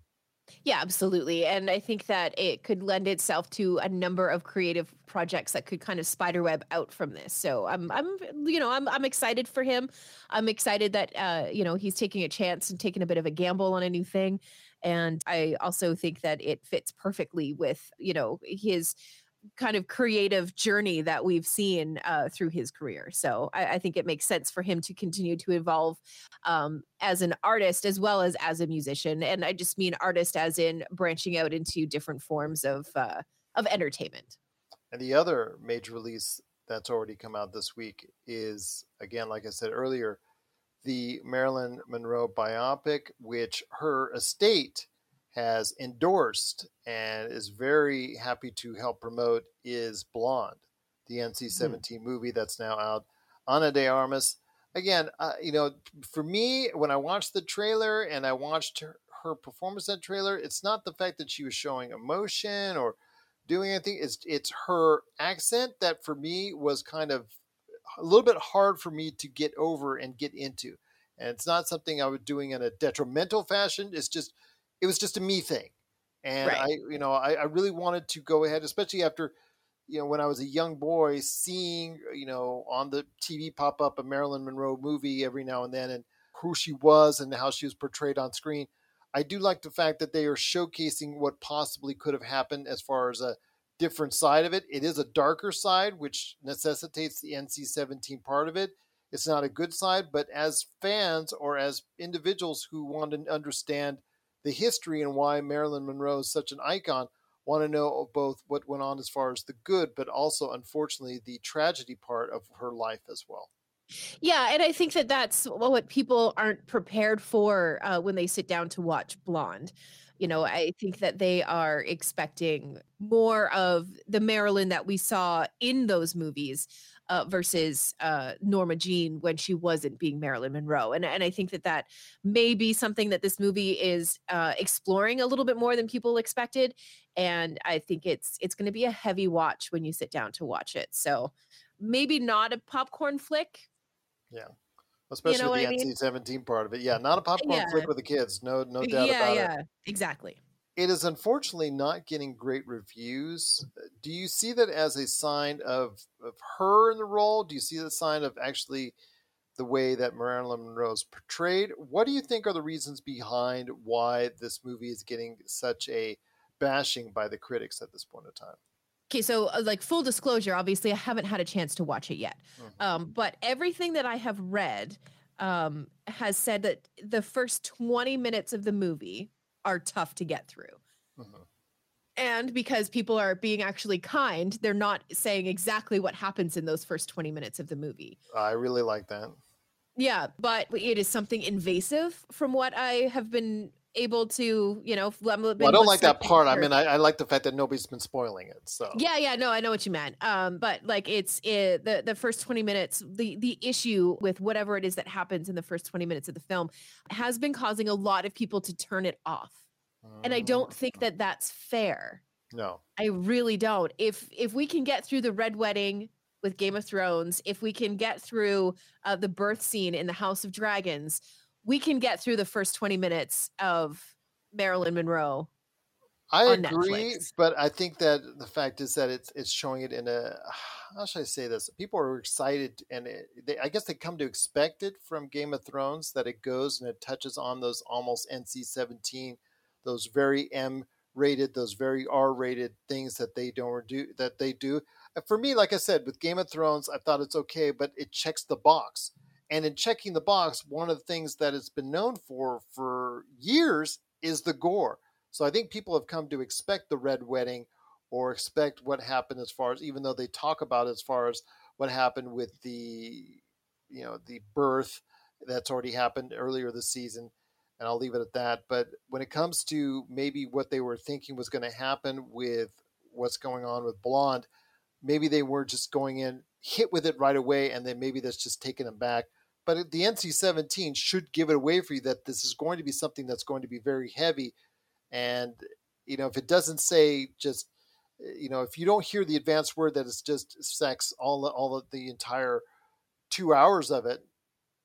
C: Yeah, absolutely. And I think that it could lend itself to a number of creative projects that could kind of spiderweb out from this. So I'm I'm you know, I'm I'm excited for him. I'm excited that uh, you know, he's taking a chance and taking a bit of a gamble on a new thing. And I also think that it fits perfectly with, you know, his kind of creative journey that we've seen uh, through his career. So I, I, think it makes sense for him to continue to evolve um, as an artist as well as as a musician. And I just mean artist as in branching out into different forms of uh, of entertainment.
A: And the other major release that's already come out this week is again, like I said earlier, the Marilyn Monroe biopic, which her estate has endorsed and is very happy to help promote is Blonde, the NC 17 mm-hmm. movie that's now out. Ana de Armas. Again, uh, you know, for me, when I watched the trailer and I watched her, her performance in that trailer, it's not the fact that she was showing emotion or doing anything. It's it's her accent that for me was kind of a little bit hard for me to get over and get into. And it's not something I was doing in a detrimental fashion. It's just it was just a me thing. And right. I, you know, I, I really wanted to go ahead, especially after, you know, when I was a young boy, seeing, you know, on the TV pop up a Marilyn Monroe movie every now and then and who she was and how she was portrayed on screen. I do like the fact that they are showcasing what possibly could have happened as far as a different side of it. It is a darker side, which necessitates the NC 17 part of it. It's not a good side, but as fans or as individuals who want to understand the history and why Marilyn Monroe is such an icon, want to know both what went on as far as the good, but also, unfortunately, the tragedy part of her life as well.
C: Yeah, and I think that that's what people aren't prepared for uh, when they sit down to watch Blonde. You know, I think that they are expecting more of the Marilyn that we saw in those movies uh, versus uh, Norma Jeane when she wasn't being Marilyn Monroe. And, and I think that that may be something that this movie is uh, exploring a little bit more than people expected. And I think it's it's going to be a heavy watch when you sit down to watch it. So maybe not a popcorn flick.
A: Yeah especially you know the NC seventeen part of it. Yeah, not a popcorn yeah. flick with the kids. No, no doubt
C: yeah,
A: about
C: yeah,
A: it.
C: Yeah, exactly
A: it is unfortunately not getting great reviews. Do you see that as a sign of, of her in the role? Do you see the sign of actually the way that Marilyn Monroe is portrayed? What do you think are the reasons behind why this movie is getting such a bashing by the critics at this point in time?
C: Okay, so uh, like full disclosure, obviously I haven't had a chance to watch it yet, mm-hmm. um, but everything that I have read um, has said that the first 20 minutes of the movie are tough to get through. Mm-hmm. And because people are being actually kind, they're not saying exactly what happens in those first 20 minutes of the movie.
A: I really like that.
C: Yeah, but it is something invasive from what I have been able to, you know, well,
A: I don't like that part. I mean, I, I, like the fact that nobody's been spoiling it. So
C: yeah, yeah, no, I know what you meant. Um, but like it's it, the the first twenty minutes, the the issue with whatever it is that happens in the first twenty minutes of the film has been causing a lot of people to turn it off and I don't think mm. that that's fair.
A: No.
C: I really don't. If if we can get through the red wedding with Game of Thrones, if we can get through uh, the birth scene in the House of Dragons, we can get through the first 20 minutes of Marilyn Monroe.
A: I agree, Netflix. but I think that the fact is that it's it's showing it in a how should I say this? People are excited, and it, they, I guess they come to expect it from Game of Thrones that it goes and it touches on those almost NC-17, those very M rated, those very R rated things that they don't do that they do. For me, like I said, with Game of Thrones, I thought it's okay, but it checks the box. And in checking the box, one of the things that it's been known for for years is the gore. So I think people have come to expect the red wedding or expect what happened as far as even though they talk about as far as what happened with the you know the birth that's already happened earlier this season and I'll leave it at that but when it comes to maybe what they were thinking was going to happen with what's going on with blonde maybe they were just going in hit with it right away and then maybe that's just taking them back. But the NC-17 should give it away for you that this is going to be something that's going to be very heavy. And you know if it doesn't say just Eh, you know, if you don't hear the advanced word that it's just sex all all of the entire two hours of it,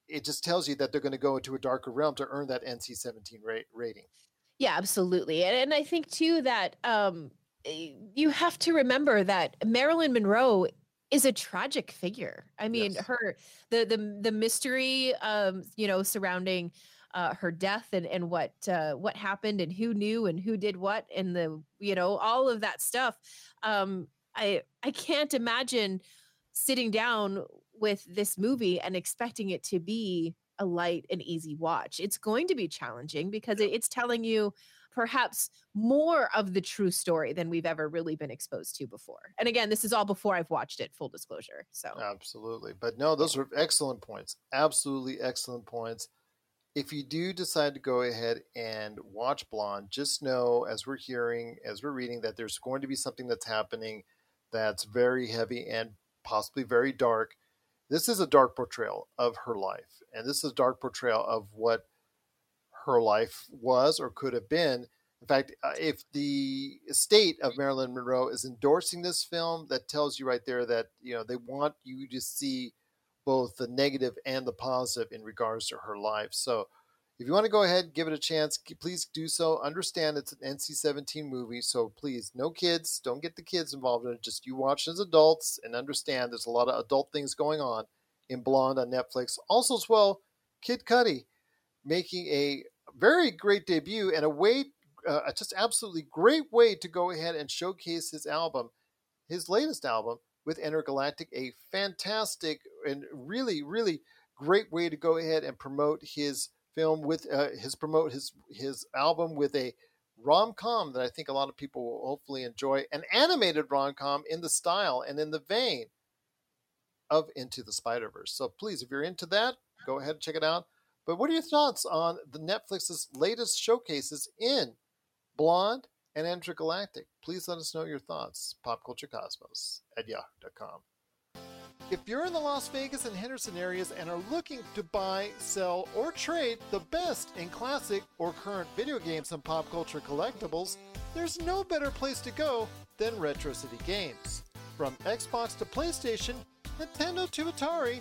A: it just tells you that they're going to go into a darker realm to earn that NC-17 rate, rating.
C: Yeah, absolutely, and, and I think too that um, eh, you have to remember that Marilyn Monroe is a tragic figure. I mean, yes. her the the the mystery, um, you know, surrounding uh, her death and and what uh, what happened and who knew and who did what and the you know all of that stuff. Um, I I can't imagine sitting down with this movie and expecting it to be a light and easy watch. It's going to be challenging because it's telling you perhaps more of the true story than we've ever really been exposed to before. And again, this is all before I've watched it, full disclosure. So,
A: absolutely. But no, those are excellent points. Absolutely excellent points if you do decide to go ahead and watch Blonde, just know, as we're hearing, as we're reading, that there's going to be something that's happening that's very heavy and possibly very dark. This is a dark portrayal of her life, and this is a dark portrayal of what her life was or could have been. In fact, uh, if the estate of Marilyn Monroe is endorsing this film, that tells you right there that you know they want you to see both the negative and the positive in regards to her life. So if you want to go ahead give it a chance, please do so. Understand it's an NC 17 movie, so please, no kids. Don't get the kids involved in it. Just you watch as adults and understand there's a lot of adult things going on in Blonde on Netflix. Also, as well, Kid Cudi making a very great debut and a way, uh, just absolutely great way to go ahead and showcase his album, his latest album, with Entergalactic, a fantastic and really, really great way to go ahead and promote his film with uh, his promote his his album with a rom com that I think a lot of people will hopefully enjoy, an animated rom com in the style and in the vein of Into the Spider Verse. So please, if you're into that, go ahead and check it out. But what are your thoughts on the Netflix's latest showcases in Blonde and Entergalactic. Please let us know your thoughts. PopCultureCosmos at yahoo.com. If you're in the Las Vegas and Henderson areas and are looking to buy, sell, or trade the best in classic or current video games and pop culture collectibles, there's no better place to go than Retro City Games. From Xbox to PlayStation, Nintendo to Atari,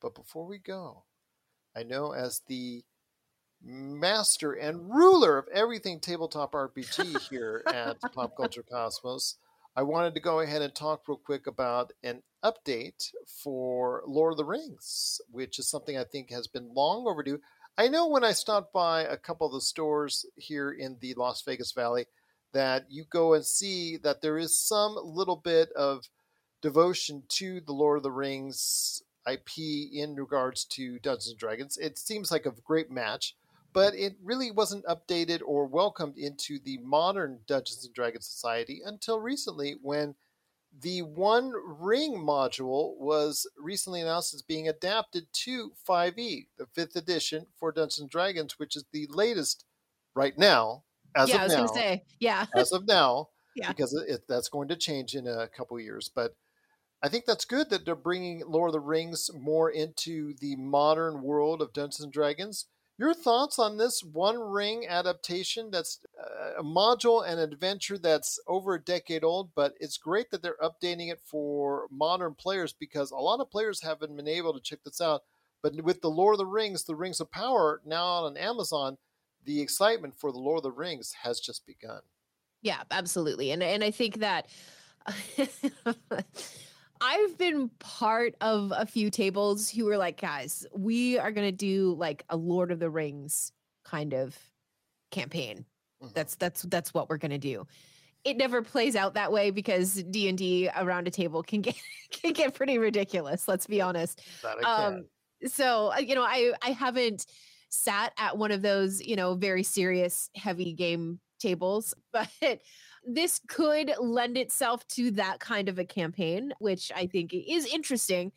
A: But before we go, I know as the master and ruler of everything tabletop RPG here at Pop Culture Cosmos, I wanted to go ahead and talk real quick about an update for Lord of the Rings, which is something I think has been long overdue. I know when I stopped by a couple of the stores here in the Las Vegas Valley that you go and see that there is some little bit of devotion to the Lord of the Rings IP in regards to Dungeons and Dragons. It seems like a great match but it really wasn't updated or welcomed into the modern Dungeons and Dragons society until recently when the One Ring module was recently announced as being adapted to 5e, the fifth edition for Dungeons and Dragons, which is the latest right now. As
C: yeah,
A: of
C: I was
A: now,
C: gonna say, yeah,
A: as of now,
C: Yeah.
A: because it, that's going to change in a couple of years. But I think that's good that they're bringing Lord of the Rings more into the modern world of Dungeons and Dragons. Your thoughts on this One Ring adaptation? That's uh, a module and adventure that's over a decade old, but it's great that they're updating it for modern players because a lot of players haven't been able to check this out. But with the Lord of the Rings, the Rings of Power now on Amazon, the excitement for the Lord of the Rings has just begun.
C: Yeah, absolutely. And and I think that I've been part of a few tables who were like, guys, we are gonna do like a Lord of the Rings kind of campaign.
A: Mhm.
C: That's that's that's what we're gonna do. It never plays out that way because D and D around a table can get can get pretty ridiculous. Let's be honest
A: That I can.
C: um so uh, you know i i haven't sat at one of those you know very serious heavy game tables but this could lend itself to that kind of a campaign which i think is interesting.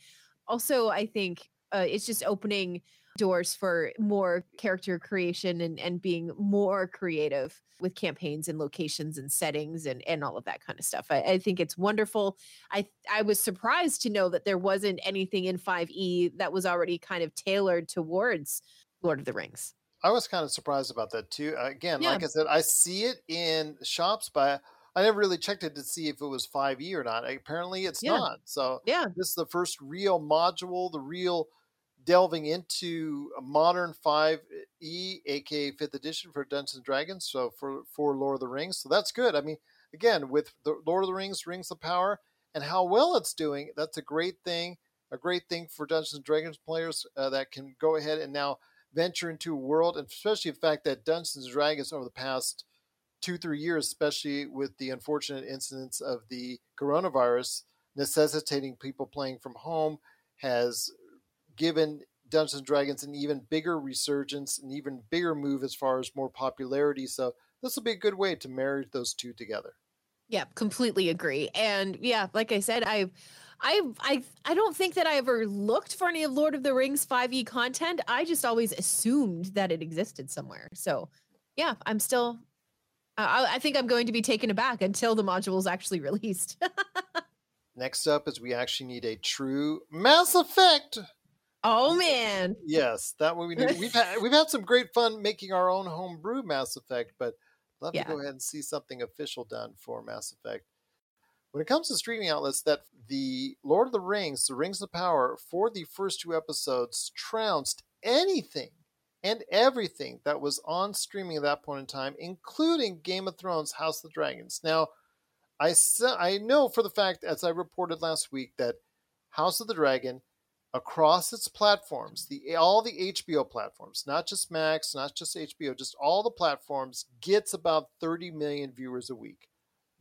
C: Also i think uh, it's just opening doors for more character creation and and being more creative with campaigns and locations and settings and and all of that kind of stuff. I, I think it's wonderful. I I was surprised to know that there wasn't anything in 5e that was already kind of tailored towards Lord of the Rings.
A: I was kind of surprised about that too. Uh, Again,
C: Yeah.
A: like I said, I see it in shops, but I never really checked it to see if it was 5e or not. Apparently, it's
C: Yeah.
A: not. So
C: Yeah.
A: this is the first real module, the real delving into a modern 5e, aka 5th edition for Dungeons and Dragons. So for for Lord of the Rings, so that's good. I mean, again, with the Lord of the Rings, Rings of Power, and how well it's doing, that's a great thing. A great thing for Dungeons and Dragons players uh, that can go ahead and now venture into a world, and especially the fact that Dungeons and Dragons over the past two, three years, especially with the unfortunate incidents of the coronavirus necessitating people playing from home, has given Dungeons and Dragons an even bigger resurgence, an even bigger move as far as more popularity. So this will be a good way to marry those two together.
C: Yeah, completely agree. And yeah, like I said, I I I I don't think that I ever looked for any of Lord of the Rings 5e content. I just always assumed that it existed somewhere. So, yeah, I'm still I, I think I'm going to be taken aback until the module is actually released.
A: Next up is we actually need a true Mass Effect
C: oh man.
A: Yes, that what we need. We've had we've had some great fun making our own homebrew Mass Effect, but love
C: Yeah.
A: to go ahead and see something official done for Mass Effect. When it comes to streaming outlets, that the Lord of the Rings, the Rings of Power, for the first two episodes trounced anything and everything that was on streaming at that point in time, including Game of Thrones, House of the Dragons. Now, I I know for the fact, as I reported last week, that House of the Dragon across its platforms, the all the HBO platforms, not just Max, not just HBO, just all the platforms, gets about 30 million viewers a week.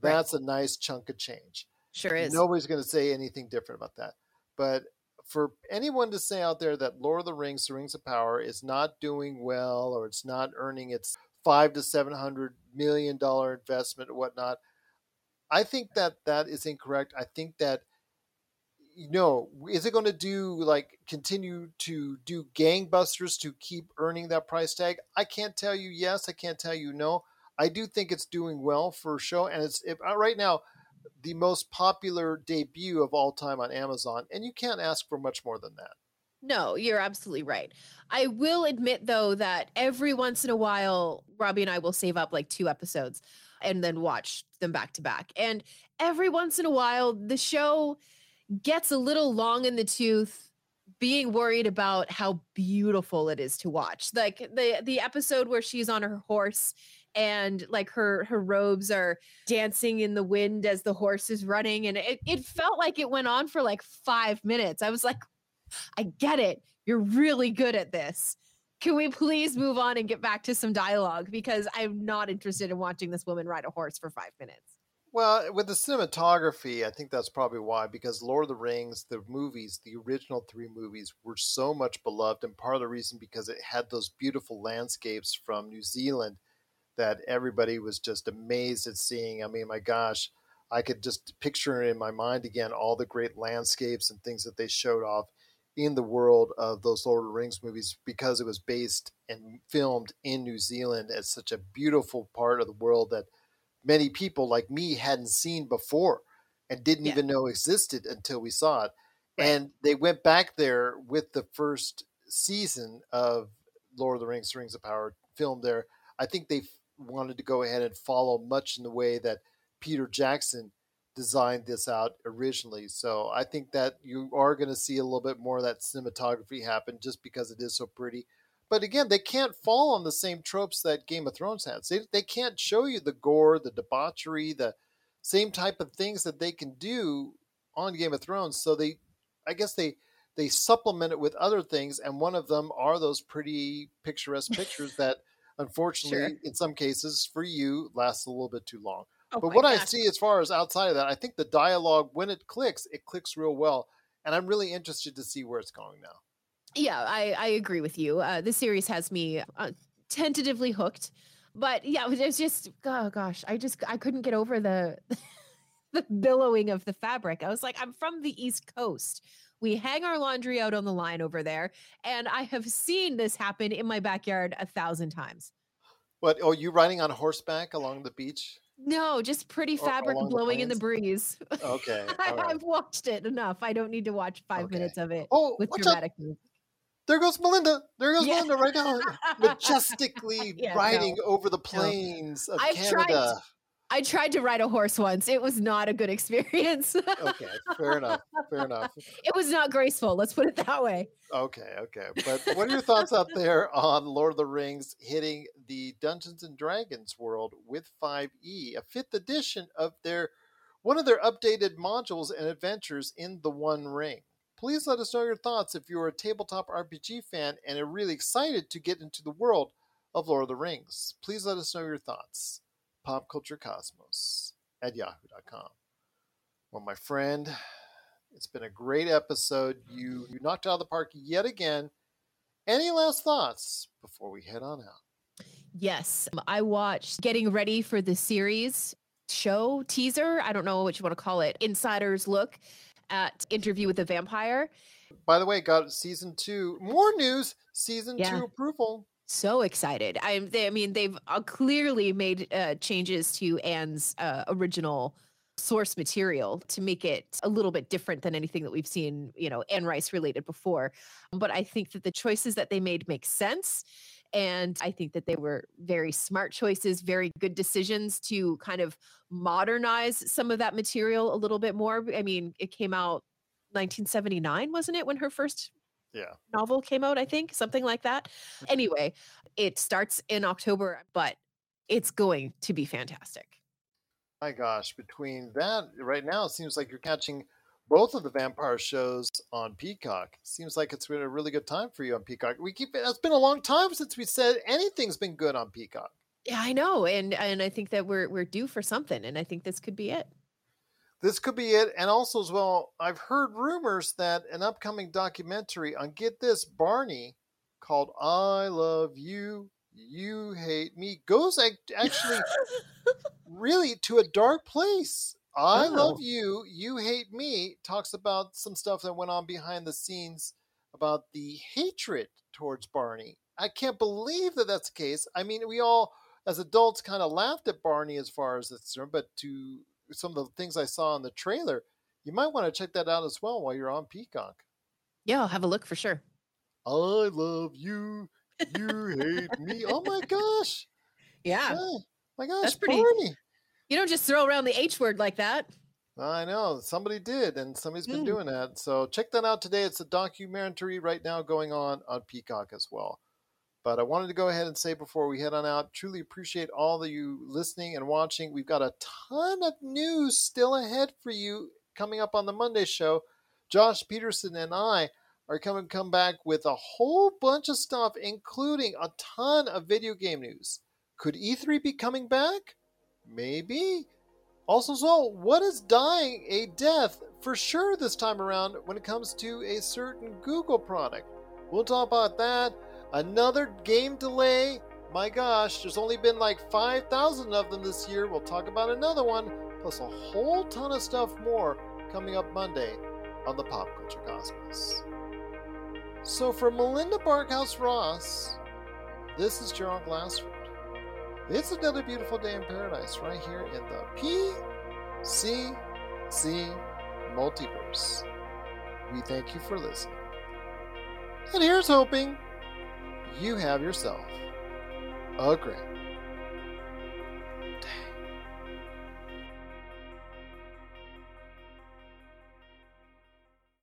C: Right.
A: That's a nice chunk of change.
C: Sure is.
A: Nobody's going to say anything different about that. But for anyone to say out there that Lord of the Rings, The Rings of Power, is not doing well or it's not earning its five to seven hundred million dollar investment or whatnot, I think that that is incorrect. I think that you know, is it going to do like continue to do gangbusters to keep earning that price tag? I can't tell you yes. I can't tell you no. I do think it's doing well for show, and it's if, uh, right now the most popular debut of all time on Amazon, and you can't ask for much more than that.
C: No, you're absolutely right. I will admit though that every once in a while, Robbie and I will save up like two episodes and then watch them back to back. And every once in a while, the show gets a little long in the tooth being worried about how beautiful it is to watch like the the episode where she's on her horse and like her her robes are dancing in the wind as the horse is running and it, it felt like it went on for like five minutes. I was like i get it. You're really good at this. Can we please move on and get back to some dialogue? Because i'm not interested in watching this woman ride a horse for five minutes.
A: Well, with the cinematography, I think that's probably why, because Lord of the Rings, the movies, the original three movies, were so much beloved, and part of the reason because it had those beautiful landscapes from New Zealand that everybody was just amazed at seeing. I mean, my gosh, I could just picture in my mind again all the great landscapes and things that they showed off in the world of those Lord of the Rings movies because it was based and filmed in New Zealand as such a beautiful part of the world that many people like me hadn't seen before and didn't
C: Yeah.
A: even know existed until we saw it.
C: Right.
A: And they went back there with the first season of Lord of the Rings, Rings of Power filmed there. I think they wanted to go ahead and follow much in the way that Peter Jackson designed this out originally. So I think that you are going to see a little bit more of that cinematography happen just because it is so pretty. But again, they can't fall on the same tropes that Game of Thrones has. They, they can't show you the gore, the debauchery, the same type of things that they can do on Game of Thrones. So they, I guess they they supplement it with other things, and one of them are those pretty picturesque pictures that, unfortunately, in some cases, for you, lasts a little bit too long.
C: Oh
A: but what I see as far as outside of that, I think the dialogue when it clicks, it clicks real well, and I'm really interested to see where it's going now.
C: Yeah, I, I agree with you. Uh, this series has me uh, tentatively hooked, but yeah, it's just oh gosh, I just I couldn't get over the the billowing of the fabric. I was like, I'm from the East Coast. We hang our laundry out on the line over there, and I have seen this happen in my backyard a thousand times.
A: What? Oh, you riding on horseback along the beach?
C: No, just pretty fabric
A: along the
C: blowing in the breeze.
A: Okay,
C: I,
A: right.
C: I've watched it enough. I don't need to watch five
A: Okay.
C: minutes of it
A: Oh,
C: with dramatic moves.
A: There goes Melinda. There goes
C: Yeah.
A: Melinda right now, majestically
C: Yeah,
A: riding
C: no,
A: over the plains of
C: I've tried
A: Canada.
C: I tried to ride a horse once. It was not a good experience.
A: Okay, fair enough. Fair enough.
C: it was not graceful. Let's put it that way.
A: Okay, okay. But what are your thoughts out there on Lord of the Rings hitting the Dungeons and Dragons world with 5e, a fifth edition of their one of their updated modules and adventures in the One Ring? Please let us know your thoughts if you're a tabletop RPG fan and are really excited to get into the world of Lord of the Rings. Please let us know your thoughts. PopCultureCosmos at yahoo.com. Well, my friend, it's been a great episode. You, you knocked out of the park yet again. Any last thoughts before we head on out?
C: Yes, I watched getting ready for the series show teaser. I don't know what you want to call it. Insider's look at Interview with the Vampire.
A: By the way, got season two. More news. Season
C: Yeah.
A: two approval.
C: So excited! I, they, I mean, they've uh, clearly made uh, changes to Anne's uh, original source material to make it a little bit different than anything that we've seen, you know, Anne Rice related before. But I think that the choices that they made make sense. And I think that they were very smart choices, very good decisions to kind of modernize some of that material a little bit more. I mean, it came out 1979, wasn't it, when her first
A: Yeah.
C: novel came out, I think, something like that. Mm-hmm. Anyway, it starts in October, but it's going to be fantastic.
A: My gosh, between that right now, it seems like you're catching both of the vampire shows on Peacock. Seems like it's been a really good time for you on Peacock. We keep it. it's been a long time since we said anything's been good on Peacock.
C: Yeah, I know, and and I think that we're we're due for something, and I think this could be it.
A: This could be it. And also, as well, I've heard rumors that an upcoming documentary on Get This Barney called I Love You, You Hate Me goes actually really to a dark place. I
C: Oh.
A: Love You, You Hate Me talks about some stuff that went on behind the scenes about the hatred towards Barney. I can't believe that that's the case. I mean, we all, as adults, kind of laughed at Barney as far as it's concerned, but to some of the things I saw in the trailer, you might want to check that out as well while you're on Peacock.
C: Yeah, I'll have a look for sure.
A: I love you, you hate me. Oh my gosh.
C: Yeah,
A: Yeah, my gosh,
C: That's pretty-
A: Barney.
C: you don't just throw around the H word like that.
A: I know somebody did, and somebody's been
C: Mm.
A: doing that. So check that out today. It's a documentary right now going on on Peacock as well. But I wanted to go ahead and say before we head on out, truly appreciate all of you listening and watching. We've got a ton of news still ahead for you coming up on the Monday show. Josh Peterson and I are coming come back with a whole bunch of stuff, including a ton of video game news. Could E3 be coming back? Maybe. Also, so what is dying a death for sure this time around when it comes to a certain Google product? We'll talk about that. Another game delay. My gosh, there's only been like 5,000 of them this year. We'll talk about another one. plus a whole ton of stuff more coming up Monday on the Pop Culture Cosmos. So for Melinda Barkhouse Ross, this is Gerald Glassford. It's another beautiful day in paradise right here in the PCC multiverse. We thank you for listening. And here's hoping you have yourself a great